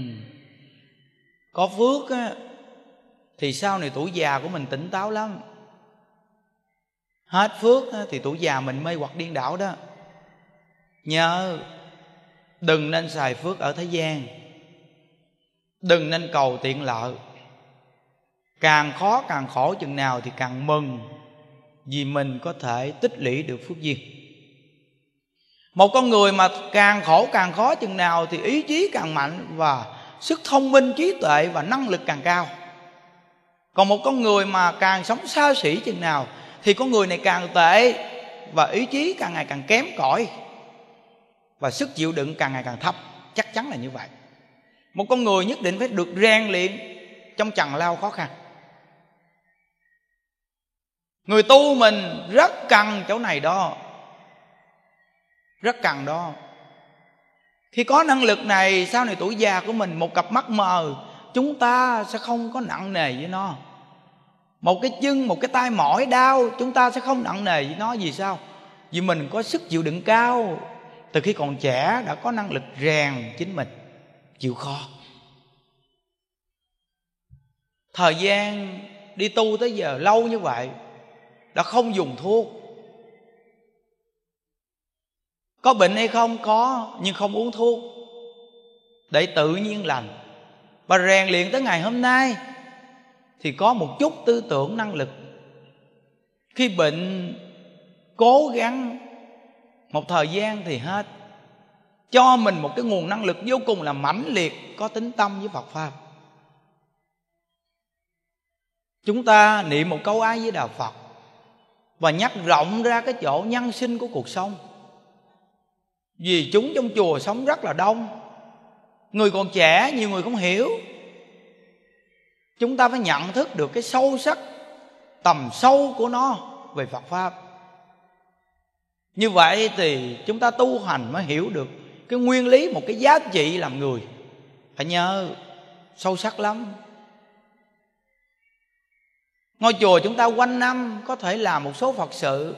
có phước á, thì sau này tuổi già của mình tỉnh táo lắm. Hết phước á, thì tuổi già mình mê hoặc điên đảo đó. Nhớ đừng nên xài phước ở thế gian. Đừng nên cầu tiện lợi. Càng khó càng khổ chừng nào thì càng mừng vì mình có thể tích lũy được phước duyên. Một con người mà càng khổ càng khó chừng nào thì ý chí càng mạnh và sức thông minh, trí tuệ và năng lực càng cao. Còn một con người mà càng sống xa xỉ chừng nào, thì con người này càng tệ và ý chí càng ngày càng kém cỏi và sức chịu đựng càng ngày càng thấp. Chắc chắn là như vậy. Một con người nhất định phải được rèn luyện trong trần lao khó khăn. Người tu mình rất cần chỗ này đó. Rất cần đó khi có năng lực này, sau này tuổi già của mình, một cặp mắt mờ, chúng ta sẽ không có nặng nề với nó. Một cái chân, một cái tay mỏi đau, chúng ta sẽ không nặng nề với nó. Vì sao? Vì mình có sức chịu đựng cao. Từ khi còn trẻ, đã có năng lực rèn chính mình, chịu khó. Thời gian đi tu tới giờ lâu như vậy đã không dùng thuốc có bệnh hay không? Có, nhưng không uống thuốc. Để tự nhiên lành. Và rèn luyện tới ngày hôm nay, thì có một chút tư tưởng năng lực. Khi bệnh cố gắng một thời gian thì hết. Cho mình một cái nguồn năng lực vô cùng là mãnh liệt, có tính tâm với phật pháp. Chúng ta niệm một câu ai với đạo phật và nhắc rộng ra cái chỗ nhân sinh của cuộc sống vì chúng trong chùa sống rất là đông. Người còn trẻ, nhiều người không hiểu. Chúng ta phải nhận thức được cái sâu sắc, tầm sâu của nó về phật pháp. Như vậy thì chúng ta tu hành mới hiểu được cái nguyên lý một cái giá trị làm người. Phải nhớ, sâu sắc lắm. Ngôi chùa chúng ta quanh năm có thể làm một số phật sự,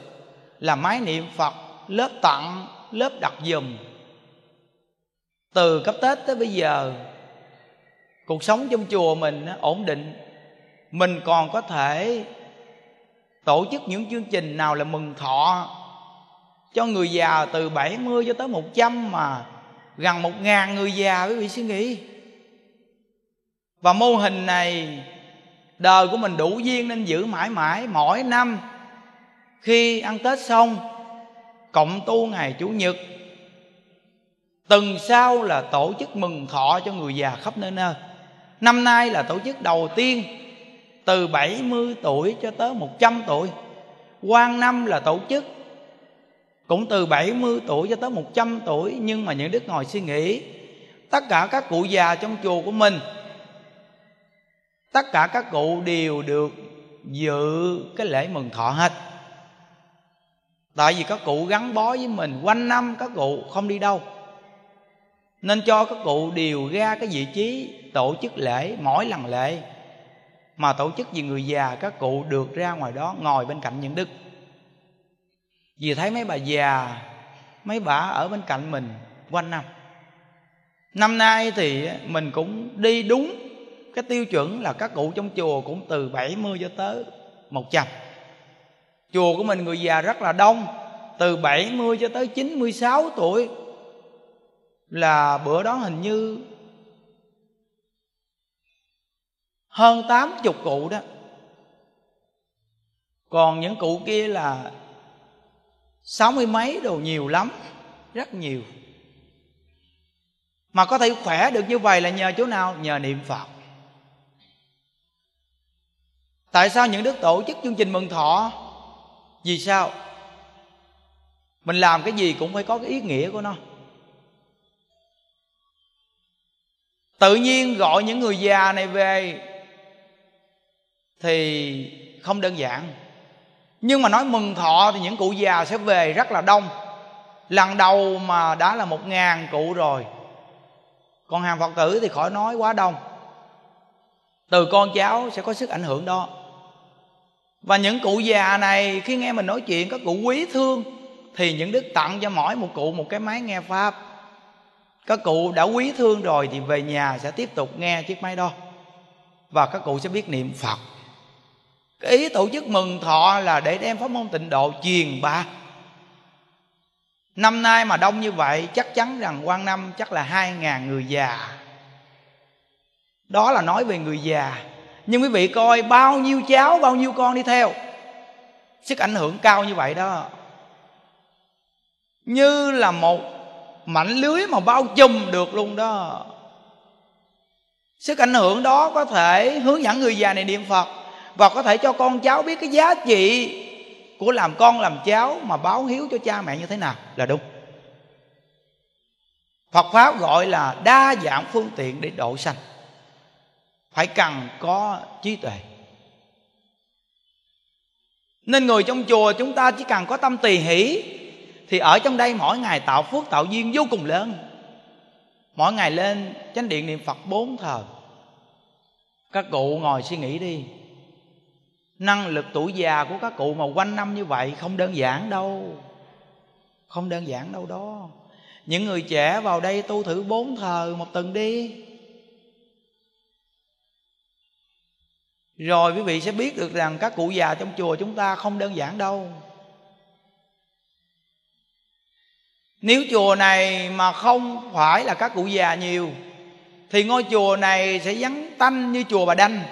là máy niệm phật lớp tặng lớp đặt dùm từ cấp tết tới bây giờ, cuộc sống trong chùa mình ổn định. Mình còn có thể tổ chức những chương trình nào là mừng thọ cho người già từ 70 cho tới 100 mà gần một ngàn người già, quý vị suy nghĩ. Và mô hình này, đời của mình đủ duyên nên giữ mãi mãi mỗi năm. Khi ăn tết xong cộng tu ngày chủ nhật. Tuần sau là tổ chức mừng thọ cho người già khắp nơi nơi. Năm nay là tổ chức đầu tiên, từ 70 tuổi cho tới 100 tuổi. Quan năm là tổ chức, cũng từ 70 tuổi cho tới 100 tuổi, nhưng mà những đức ngồi suy nghĩ, tất cả các cụ già trong chùa của mình, tất cả các cụ đều được dự cái lễ mừng thọ hết tại vì các cụ gắn bó với mình, quanh năm các cụ không đi đâu. Nên cho các cụ điều ra cái vị trí tổ chức lễ, mỗi lần lễ mà tổ chức vì người già, các cụ được ra ngoài đó ngồi bên cạnh những đức. Vì thấy mấy bà già, mấy bà ở bên cạnh mình quanh năm. Năm nay thì mình cũng đi đúng cái tiêu chuẩn là các cụ trong chùa cũng từ 70 cho tới 100 chùa của mình người già rất là đông, từ 70 cho tới 96 tuổi. Là bữa đó hình như hơn tám chục cụ đó. Còn những cụ kia là sáu mươi mấy đồ nhiều lắm, rất nhiều. Mà có thể khỏe được như vậy là nhờ chỗ nào? Nhờ niệm phật. Tại sao những đức tổ chức chương trình mừng thọ vì sao? Mình làm cái gì cũng phải có cái ý nghĩa của nó. Tự nhiên gọi những người già này về thì không đơn giản. Nhưng mà nói mừng thọ thì những cụ già sẽ về rất là đông. Lần đầu mà đã là một ngàn cụ rồi. Còn hàng phật tử thì khỏi nói quá đông. Từ con cháu sẽ có sức ảnh hưởng đó và những cụ già này, khi nghe mình nói chuyện, có cụ quý thương, thì những đức tặng cho mỗi một cụ một cái máy nghe pháp. Các cụ đã quý thương rồi thì về nhà sẽ tiếp tục nghe chiếc máy đó. Và các cụ sẽ biết niệm phật. Cái ý tổ chức mừng thọ là để đem pháp môn tịnh độ truyền bá. Năm nay mà đông như vậy, chắc chắn rằng quan năm chắc là hai ngàn người già. Đó là nói về người già nhưng quý vị coi bao nhiêu cháu, bao nhiêu con đi theo, sức ảnh hưởng cao như vậy đó. Như là một mảnh lưới mà bao trùm được luôn đó. Sức ảnh hưởng đó có thể hướng dẫn người già này niệm phật và có thể cho con cháu biết cái giá trị của làm con làm cháu mà báo hiếu cho cha mẹ như thế nào là đúng. Phật pháp gọi là đa dạng phương tiện để độ sanh phải cần có trí tuệ. Nên người trong chùa chúng ta chỉ cần có tâm tỳ hỷ, thì ở trong đây mỗi ngày tạo phước, tạo duyên vô cùng lớn. Mỗi ngày lên chánh điện niệm phật bốn thờ các cụ ngồi suy nghĩ đi. Năng lực tuổi già của các cụ mà quanh năm như vậy không đơn giản đâu. Không đơn giản đâu đó. Những người trẻ vào đây tu thử bốn thờ một tuần đi. Rồi quý vị sẽ biết được rằng các cụ già trong chùa chúng ta không đơn giản đâu. Nếu chùa này mà không phải là các cụ già nhiều, thì ngôi chùa này sẽ vắng tanh như chùa bà đanh.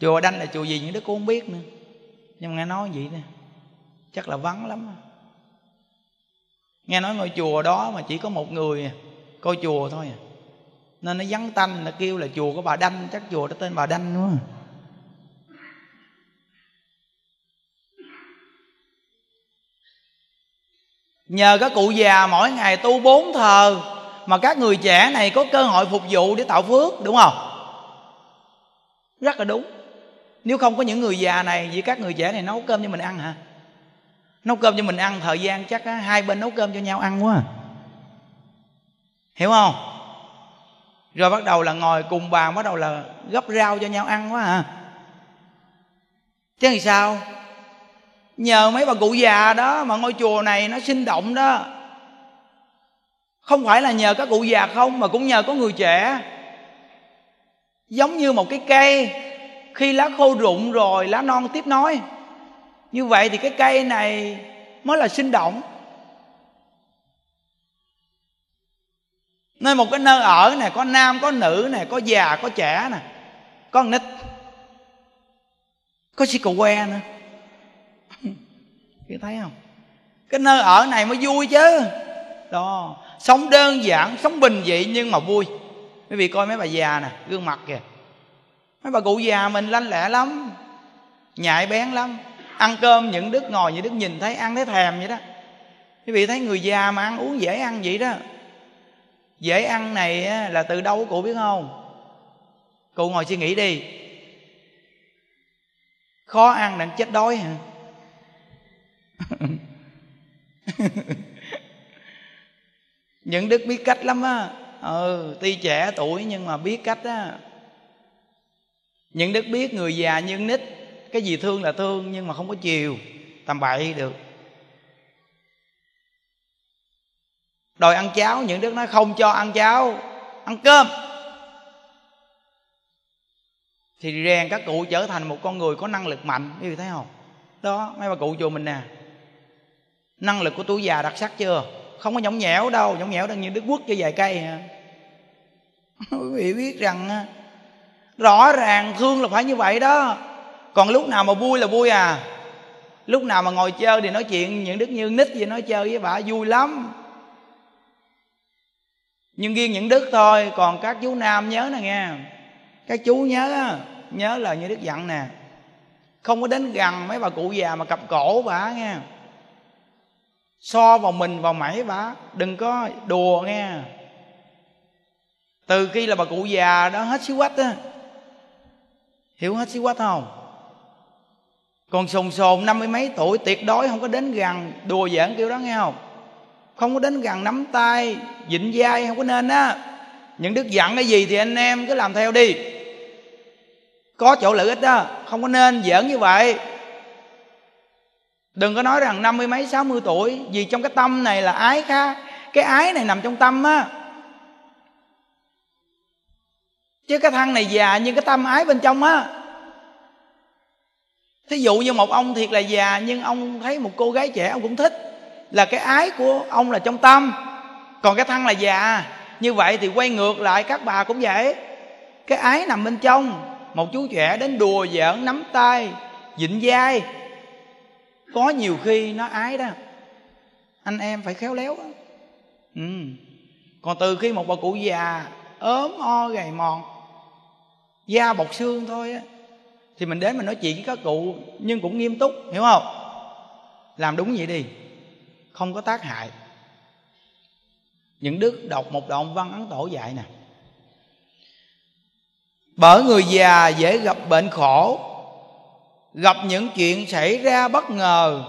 Chùa bà đanh là chùa gì những đứa cô không biết nữa. Nhưng mà nghe nói vậy nè, chắc là vắng lắm nghe nói ngôi chùa đó mà chỉ có một người à, coi chùa thôi à. Nên nó vắng tanh, nó kêu là chùa của bà đanh, chắc chùa đó tên bà đanh đúng không? Nhờ các cụ già mỗi ngày tu bốn thờ mà các người trẻ này có cơ hội phục vụ để tạo phước đúng không? Rất là đúng. Nếu không có những người già này vì các người trẻ này nấu cơm cho mình ăn hả? Nấu cơm cho mình ăn thời gian chắc á, hai bên nấu cơm cho nhau ăn quá. Hiểu không? Rồi bắt đầu là ngồi cùng bàn bắt đầu là gấp rau cho nhau ăn quá à chứ làm sao? Nhờ mấy bà cụ già đó mà ngôi chùa này nó sinh động đó. Không phải là nhờ các cụ già không, mà cũng nhờ có người trẻ. Giống như một cái cây, khi lá khô rụng rồi lá non tiếp nối. Như vậy thì cái cây này mới là sinh động. Nơi một cái nơi ở này, có nam, có nữ này, có già, có trẻ nè, có nít, có sĩ cầu que nữa chị thấy không? Cái nơi ở này mới vui chứ. Đó, sống đơn giản, sống bình dị nhưng mà vui. Quý vị coi mấy bà già nè, gương mặt kìa. Mấy bà cụ già mình lanh lẹ lắm, nhạy bén lắm. Ăn cơm những đức ngồi, những đức nhìn thấy, ăn thấy thèm vậy đó. Quý vị thấy người già mà ăn uống dễ ăn vậy đó. Dễ ăn này là từ đâu cụ biết không? Cụ ngồi suy nghĩ đi. Khó ăn đặng chết đói hả? (laughs) những đức biết cách lắm á. Ừ tuy trẻ tuổi nhưng mà biết cách á. Những đức biết người già như nít, cái gì thương là thương nhưng mà không có chiều, tầm bậy được. Đòi ăn cháo, những đức nói không cho ăn cháo, ăn cơm. Thì rèn các cụ trở thành một con người có năng lực mạnh, quý vị thấy không? Đó, mấy bà cụ chùa mình nè năng lực của tuổi già đặc sắc chưa? Không có nhõng nhẽo đâu, nhõng nhẽo đang như đức quốc cho vài cây hả? (laughs) Quý vị biết rằng rõ ràng thương là phải như vậy đó. Còn lúc nào mà vui là vui à. Lúc nào mà ngồi chơi thì nói chuyện những đức như nít gì nói chơi với bà vui lắm. Nhưng riêng những đức thôi, còn các chú nam nhớ nè nghe. Các chú nhớ nhớ là như đức dặn nè. Không có đến gần mấy bà cụ già mà cặp cổ bà nghe so vào mình vào mảy bà, đừng có đùa nghe. Từ khi là bà cụ già đó hết xíu quách á. Hiểu hết xíu quách không? Còn sồn sồn năm mươi mấy tuổi, tuyệt đối không có đến gần đùa giỡn kiểu đó nghe không? Không có đến gần nắm tay dịnh dai không có nên á. Những đức dặn cái gì thì anh em cứ làm theo đi. Có chỗ lợi ích đó không có nên giỡn như vậy đừng có nói rằng năm mươi mấy sáu mươi tuổi vì trong cái tâm này là ái kha, cái ái này nằm trong tâm á. Chứ cái thân này già nhưng cái tâm ái bên trong á. Thí dụ như một ông thiệt là già nhưng ông thấy một cô gái trẻ ông cũng thích. Là cái ái của ông là trong tâm. Còn cái thân là già như vậy thì quay ngược lại các bà cũng vậy. Cái ái nằm bên trong. Một chú trẻ đến đùa giỡn nắm tay dịnh dai có nhiều khi nó ái đó anh em phải khéo léo đó. Ừ. còn từ khi một bà cụ già ốm o gầy mòn, da bọc xương thôi á, thì mình đến mình nói chuyện với các cụ nhưng cũng nghiêm túc, hiểu không làm đúng vậy đi, không có tác hại những đức đọc một đoạn văn ấn tổ dạy nè bởi người già dễ gặp bệnh khổ gặp những chuyện xảy ra bất ngờ.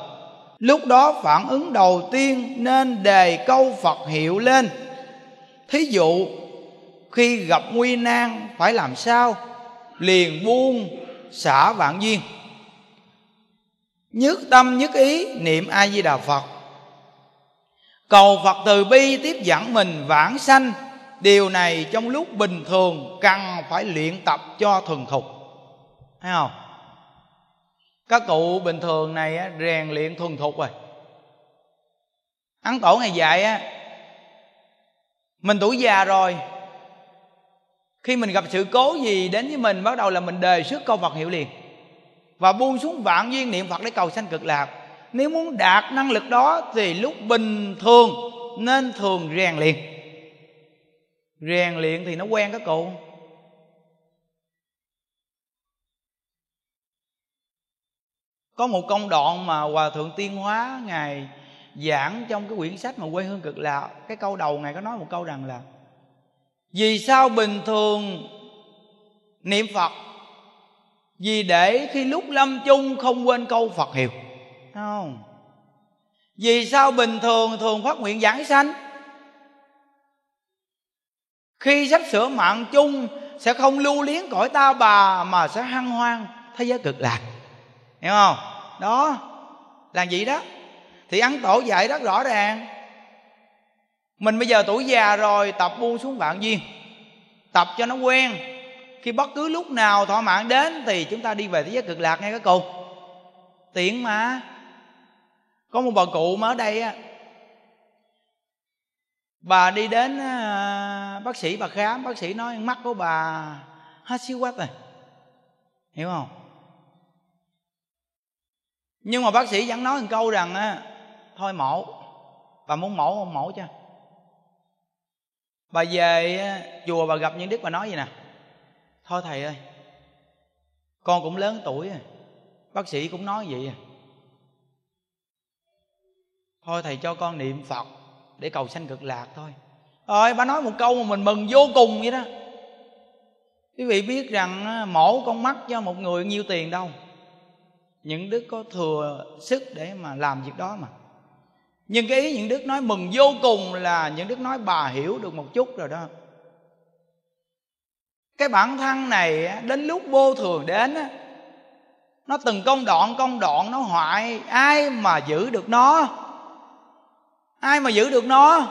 Lúc đó phản ứng đầu tiên nên đề câu phật hiệu lên. Thí dụ, khi gặp nguy nan, phải làm sao? Liền buông, xả vạn duyên. Nhất tâm nhất ý, niệm a di đà phật. Cầu phật từ bi tiếp dẫn mình vãng sanh. Điều này trong lúc bình thường cần phải luyện tập cho thuần thục. Thấy không? Các cụ bình thường này á, rèn luyện thuần thục rồi. Ăn tổ ngày dạy á mình tuổi già rồi khi mình gặp sự cố gì đến với mình bắt đầu là mình đề xuất câu phật hiệu liền và buông xuống vạn duyên niệm phật để cầu sanh cực lạc. Nếu muốn đạt năng lực đó thì lúc bình thường nên thường rèn luyện. Rèn luyện thì nó quen các cụ. Có một công đoạn mà hòa thượng tiên hóa ngài giảng trong cái quyển sách mà quê hương cực lạc, cái câu đầu ngài có nói một câu rằng là, vì sao bình thường niệm phật? Vì để khi lúc lâm chung không quên câu phật hiệu. Không? Vì sao bình thường thường phát nguyện giảng sanh? Khi sắp sửa mạng chung sẽ không lưu liếng cõi ta bà mà sẽ hăng hoang thế giới cực lạc hiểu không? Đó, là gì đó. Thì ăn tổ dạy rất rõ ràng. Mình bây giờ tuổi già rồi, tập buông xuống vạn duyên. Tập cho nó quen. Khi bất cứ lúc nào thọ mạng đến thì chúng ta đi về thế giới cực lạc nghe các cụ tiện mà. Có một bà cụ mà ở đây á. Bà đi đến à, bác sĩ, bà khám. Bác sĩ nói, mắt của bà hết xíu quách rồi. Hiểu không? Nhưng mà bác sĩ vẫn nói một câu rằng á, thôi mổ. Bà muốn mổ không? Mổ cho bà về chùa bà gặp những đức bà nói gì nè. Thôi thầy ơi, con cũng lớn tuổi rồi, bác sĩ cũng nói vậy à. Thôi thầy cho con niệm phật để cầu sanh cực lạc thôi. Ơi, bà nói một câu mà mình mừng vô cùng vậy đó. Quý vị biết rằng mổ con mắt cho một người nhiêu tiền đâu những đức có thừa sức để mà làm việc đó mà. Nhưng cái ý những đức nói mừng vô cùng là những đức nói bà hiểu được một chút rồi đó. Cái bản thân này đến lúc vô thường đến nó từng công đoạn công đoạn, nó hoại. Ai mà giữ được nó? Ai mà giữ được nó?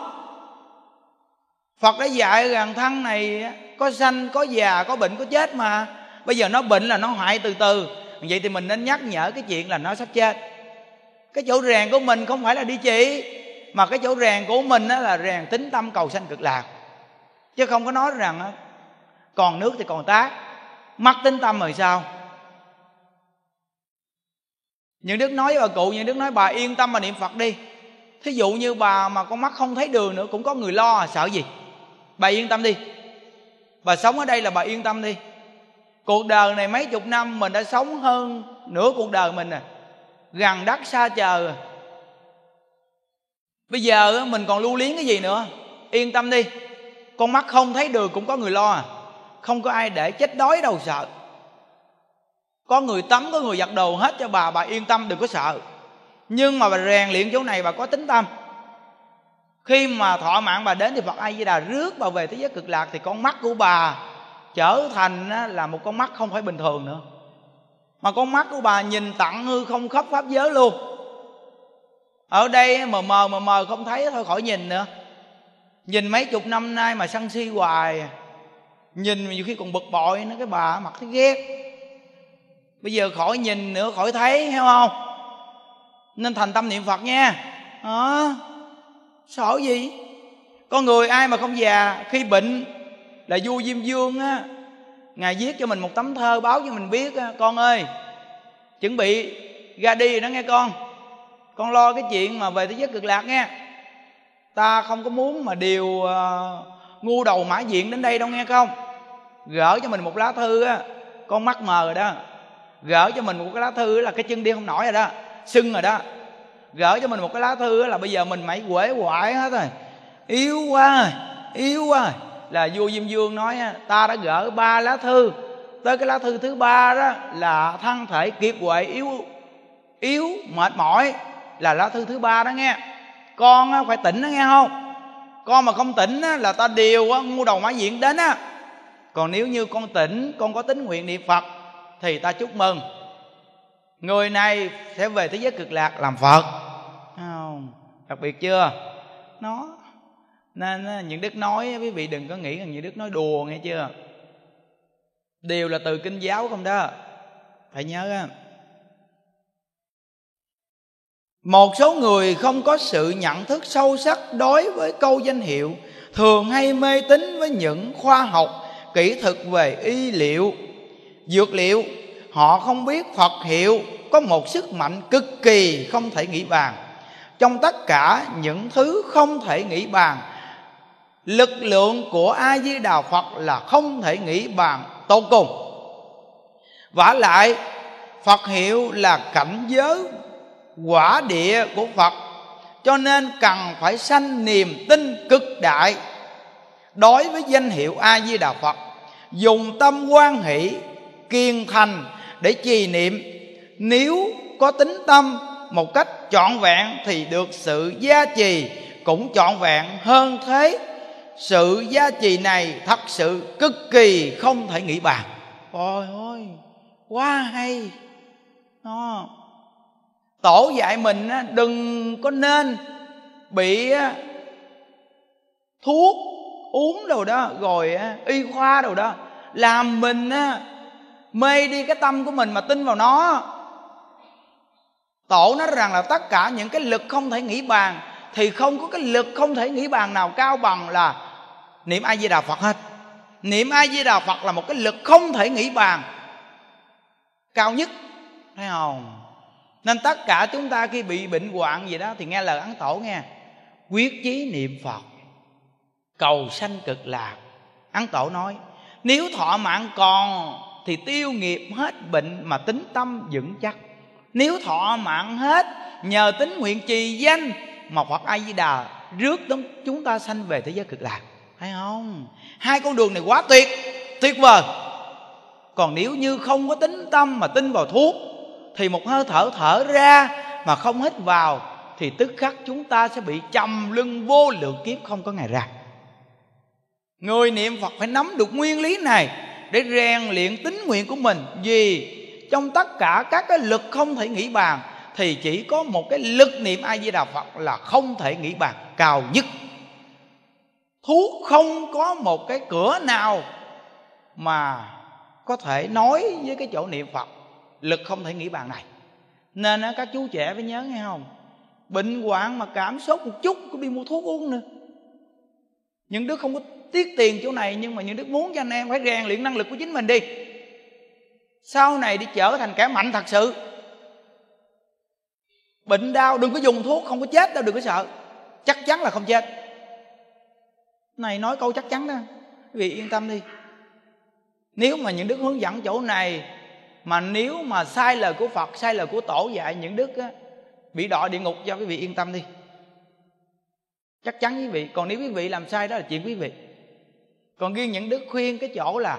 Phật đã dạy rằng thân này có sanh, có già, có bệnh, có chết mà. Bây giờ nó bệnh là nó hoại từ từ vậy thì mình nên nhắc nhở cái chuyện là nó sắp chết. Cái chỗ rèn của mình không phải là đi chỉ mà cái chỗ rèn của mình đó là rèn tính tâm cầu sanh cực lạc. Chứ không có nói rằng còn nước thì còn tác mất tính tâm rồi sao? Những đức nói với bà cụ những đức nói bà yên tâm mà niệm phật đi. Thí dụ như bà mà con mắt không thấy đường nữa cũng có người lo à, sợ gì? Bà yên tâm đi. Bà sống ở đây là bà yên tâm đi cuộc đời này mấy chục năm mình đã sống hơn nửa cuộc đời mình à. Gần đất xa chờ. Bây giờ mình còn lưu liếng cái gì nữa? Yên tâm đi. Con mắt không thấy đường cũng có người lo à. Không có ai để chết đói đâu sợ. Có người tắm, có người giặt đồ hết cho bà bà yên tâm, đừng có sợ. Nhưng mà bà rèn luyện chỗ này, bà có tính tâm. Khi mà thọ mạng bà đến thì phật a di đà rước bà về thế giới cực lạc thì con mắt của bà trở thành là một con mắt không phải bình thường nữa. Mà con mắt của bà nhìn tặng hư không khắp pháp giới luôn. Ở đây mờ mờ mờ mờ không thấy thôi khỏi nhìn nữa. Nhìn mấy chục năm nay mà sân si hoài. Nhìn nhiều khi còn bực bội nó cái bà mặt thấy ghét. Bây giờ khỏi nhìn nữa khỏi thấy hiểu không? Nên thành tâm niệm phật nha. À, sợ gì? Con người ai mà không già khi bệnh là vua diêm dương á ngài viết cho mình một tấm thơ báo cho mình biết á, con ơi chuẩn bị ra đi rồi đó nghe con. Con lo cái chuyện mà về thế giới cực lạc nghe. Ta không có muốn mà điều uh, ngu đầu mã diện đến đây đâu nghe không? Gỡ cho mình một lá thư á con mắt mờ rồi đó. Gỡ cho mình một cái lá thư là cái chân đi không nổi rồi đó sưng rồi đó. Gỡ cho mình một cái lá thư là bây giờ mình mày quể quải hết rồi. Yếu quá rồi yếu quá rồi là vua diêm dương nói ta đã gỡ ba lá thư. Tới cái lá thư thứ ba đó là thân thể kiệt quệ, yếu yếu, mệt mỏi. Là lá thư thứ ba đó nghe. Con phải tỉnh đó nghe không? Con mà không tỉnh là ta điều ngu đầu mã diện đến á. Còn nếu như con tỉnh, con có tính nguyện niệm phật, thì ta chúc mừng. Người này sẽ về thế giới cực lạc làm phật. Không? Đặc biệt chưa? Nó nên những đức nói quý vị đừng có nghĩ rằng những đức nói đùa, nghe chưa? Đều là từ kinh giáo không đó. Phải nhớ á, một số người không có sự nhận thức sâu sắc đối với câu danh hiệu, thường hay mê tín với những khoa học, kỹ thuật về y liệu, dược liệu. Họ không biết phật hiệu, có một sức mạnh cực kỳ không thể nghĩ bàn. Trong tất cả những thứ không thể nghĩ bàn lực lượng của a di đà phật là không thể nghĩ bàn tột cùng vả lại, phật hiệu là cảnh giới, quả địa của phật, cho nên cần phải sanh niềm tin cực đại. Đối với danh hiệu a di đà phật, dùng tâm quan hỷ, kiên thành để trì niệm. Nếu có tính tâm một cách trọn vẹn thì được sự gia trì cũng trọn vẹn hơn thế sự gia trì này thật sự cực kỳ không thể nghĩ bàn. Ôi ôi quá hay. Đó. tổ dạy mình đừng có nên bị thuốc uống đồ đó rồi y khoa đồ đó làm mình mê đi cái tâm của mình mà tin vào nó. Tổ nói rằng là tất cả những cái lực không thể nghĩ bàn thì không có cái lực không thể nghĩ bàn nào cao bằng là niệm a di đà phật hết. Niệm a di đà phật là một cái lực không thể nghĩ bàn. Cao nhất, thấy không? Nên tất cả chúng ta khi bị bệnh hoạn gì đó thì nghe lời ấn tổ nghe. Quyết chí niệm phật, cầu sanh cực lạc. Ấn tổ nói, nếu thọ mạng còn thì tiêu nghiệp hết bệnh mà tính tâm vững chắc. Nếu thọ mạng hết, nhờ tính nguyện trì danh mà phật a di đà rước chúng ta sanh về thế giới cực lạc phải không? Hai con đường này quá tuyệt. Tuyệt vời. Còn nếu như không có tính tâm mà tin vào thuốc, thì một hơi thở thở ra mà không hít vào, thì tức khắc chúng ta sẽ bị chầm lưng vô lượng kiếp không có ngày ra. Người niệm phật phải nắm được nguyên lý này để rèn luyện tính nguyện của mình. Vì trong tất cả các cái lực không thể nghĩ bàn, thì chỉ có một cái lực niệm a di đà phật là không thể nghĩ bàn, cao nhất thuốc không có một cái cửa nào mà có thể nói với cái chỗ niệm phật. Lực không thể nghĩ bàn này. Nên các chú trẻ phải nhớ nghe không? Bệnh hoạn mà cảm sốt một chút có đi mua thuốc uống nữa. Những đứa không có tiết tiền chỗ này, nhưng mà những đứa muốn cho anh em phải rèn luyện năng lực của chính mình đi. Sau này đi trở thành kẻ mạnh thật sự. Bệnh đau đừng có dùng thuốc, không có chết đâu, đừng có sợ. Chắc chắn là không chết này nói câu chắc chắn đó. Quý vị yên tâm đi. Nếu mà những đức hướng dẫn chỗ này mà nếu mà sai lời của phật sai lời của tổ dạy những đức á, bị đọa địa ngục cho quý vị yên tâm đi. Chắc chắn quý vị. Còn nếu quý vị làm sai đó là chuyện quý vị. Còn riêng những đức khuyên cái chỗ là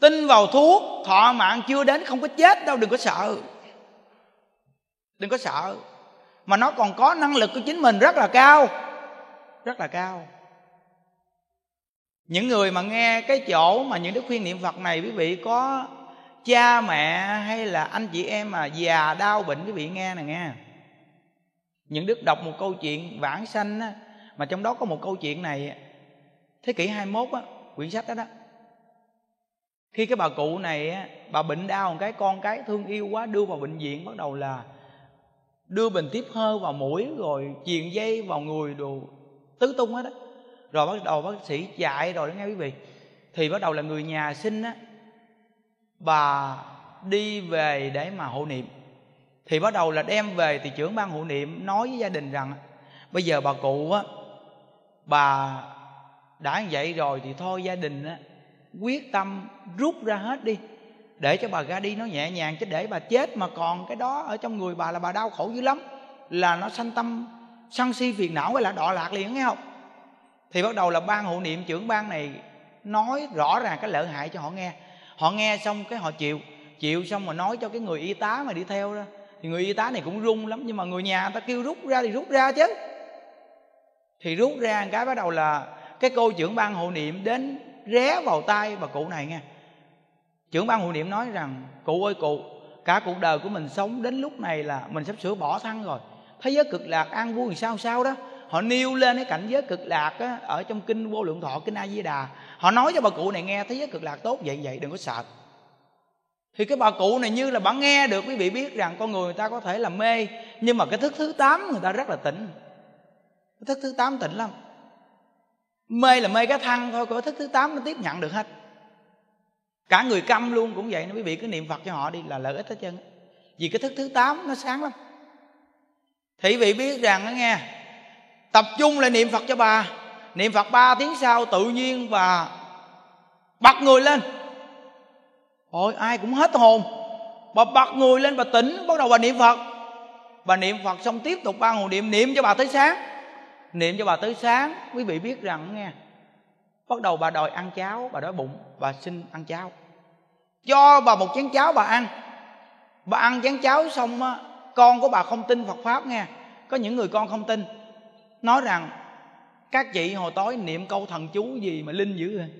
tin vào thuốc thọ mạng chưa đến không có chết đâu đừng có sợ. Đừng có sợ. Mà nó còn có năng lực của chính mình rất là cao. Rất là cao những người mà nghe cái chỗ mà những đức khuyên niệm phật này quý vị có cha mẹ hay là anh chị em mà già đau bệnh quý vị nghe nè nghe. Những đức đọc một câu chuyện vãng sanh á, mà trong đó có một câu chuyện này thế kỷ 21 á quyển sách đó đó. Khi cái bà cụ này á, bà bệnh đau một cái con cái thương yêu quá đưa vào bệnh viện bắt đầu là đưa bình tiếp hơi vào mũi rồi chuyền dây vào người đồ tứ tung hết đó rồi bắt đầu bác sĩ chạy rồi đó nghe quý vị. Thì bắt đầu là người nhà sinh á, bà đi về để mà hộ niệm. Thì bắt đầu là đem về thì trưởng ban hộ niệm nói với gia đình rằng, bây giờ bà cụ á, bà đã như vậy rồi thì thôi gia đình á, quyết tâm rút ra hết đi. Để cho bà ra đi nó nhẹ nhàng, chứ để bà chết mà còn cái đó ở trong người bà là bà đau khổ dữ lắm. Là nó sanh tâm, sân si phiền não hay là đọa lạc liền, nghe không? Thì bắt đầu là ban hộ niệm, trưởng ban này nói rõ ràng cái lợi hại cho họ nghe. Họ nghe xong cái họ chịu. Chịu xong mà nói cho cái người y tá mà đi theo đó. Thì người y tá này cũng run lắm, nhưng mà người nhà người ta kêu rút ra thì rút ra chứ. Thì rút ra cái bắt đầu là cái cô trưởng ban hộ niệm đến ré vào tay bà cụ này nghe. Trưởng ban hộ niệm nói rằng, cụ ơi cụ, cả cuộc đời của mình sống đến lúc này là mình sắp sửa bỏ thân rồi. Thế giới cực lạc, an vui sao sao đó họ nêu lên cái cảnh giới cực lạc á, ở trong kinh vô lượng thọ kinh a di đà. Họ nói cho bà cụ này nghe thế giới cực lạc tốt vậy vậy đừng có sợ. Thì cái bà cụ này như là bà nghe được quý vị biết rằng con người người ta có thể là mê nhưng mà cái thức thứ tám người ta rất là tỉnh. Cái thức thứ tám tỉnh lắm. Mê là mê cái thăng thôi cái thức thứ tám nó tiếp nhận được hết. Cả người câm luôn cũng vậy quý vị cứ niệm phật cho họ đi là lợi ích hết trơn vì cái thức thứ tám nó sáng lắm. Thì quý vị biết rằng đó nghe tập trung lại niệm phật cho bà. Niệm phật ba tiếng sau tự nhiên và bật người lên. Ôi, ai cũng hết hồn. Bà bật người lên, bà tỉnh, bắt đầu bà niệm phật. Bà niệm phật xong tiếp tục ba hồn niệm niệm cho bà tới sáng. Niệm cho bà tới sáng. Quý vị biết rằng nghe, bắt đầu bà đòi ăn cháo, bà đói bụng, bà xin ăn cháo. Cho bà một chén cháo bà ăn. Bà ăn chén cháo xong á, con của bà không tin phật pháp nghe. Có những người con không tin nói rằng, các chị hồi tối niệm câu thần chú gì mà linh dữ rồi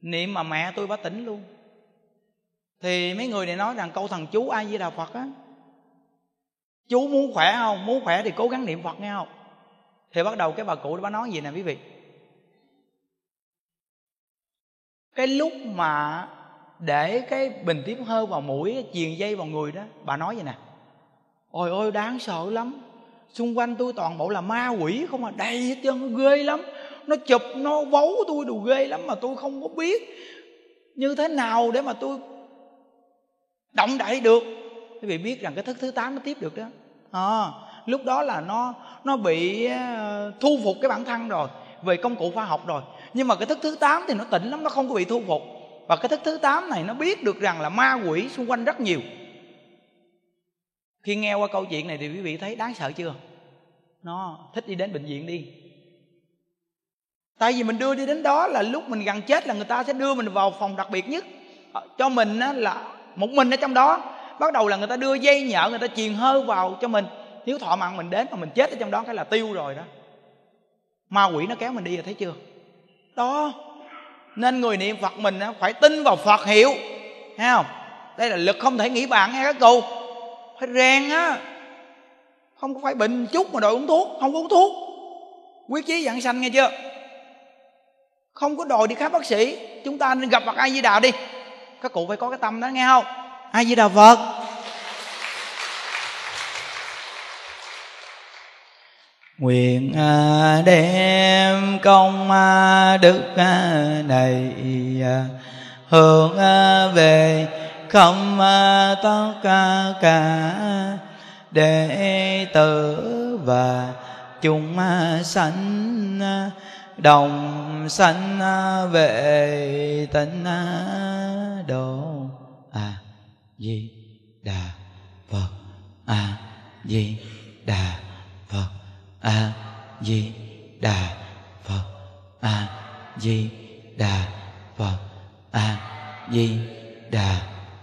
niệm mà mẹ tôi bá tỉnh luôn. Thì mấy người này nói rằng câu thần chú ai với đà phật á. Chú muốn khỏe không? Muốn khỏe thì cố gắng niệm phật nghe không? Thì bắt đầu cái bà cụ đó bà nói gì nè quý vị? Cái lúc mà để cái bình tiếp hơi vào mũi truyền dây vào người đó, bà nói vậy nè? Ôi ôi, đáng sợ lắm xung quanh tôi toàn bộ là ma quỷ không à. Đầy hết trơn ghê lắm. Nó chụp nó vấu tôi đồ ghê lắm mà tôi không có biết như thế nào để mà tôi động đậy được. Quý vị biết rằng cái thức thứ tám nó tiếp được đó. À, lúc đó là nó nó bị ờ, thu phục cái bản thân rồi về công cụ khoa học rồi. Nhưng mà cái thức thứ tám thì nó tỉnh lắm nó không có bị thu phục. Và cái thức thứ tám này nó biết được rằng là ma quỷ xung quanh rất nhiều khi nghe qua câu chuyện này thì quý vị thấy đáng sợ chưa? Nó thích đi đến bệnh viện đi. Tại vì mình đưa đi đến đó là lúc mình gần chết là người ta sẽ đưa mình vào phòng đặc biệt nhất. Ờ, cho mình á, là một mình ở trong đó. Bắt đầu là người ta đưa dây nhợ người ta truyền hơi vào cho mình. Nếu thọ mạng mình đến mà mình chết ở trong đó cái là tiêu rồi đó. Ma quỷ nó kéo mình đi rồi thấy chưa? Đó. Nên người niệm phật mình phải tin vào phật hiệu. Thấy không? Đây là lực không thể nghĩ bạn nghe các cô phải rèn á. Không có phải bệnh chút mà đòi uống thuốc, không có uống thuốc. Quyết chí dạng sanh nghe chưa? Không có đòi đi khám bác sĩ, chúng ta nên gặp mặt ai di đà đi. Các cụ phải có cái tâm đó, nghe không? Ai di đà phật. Nguyện à, đem công à, đức à, này hướng về không tất cả đệ tử và chúng à, sanh à, đồng sanh à, về tịnh độ. A di đà phật. A di đà phật. A di đà phật. A di đà phật. A di đà phật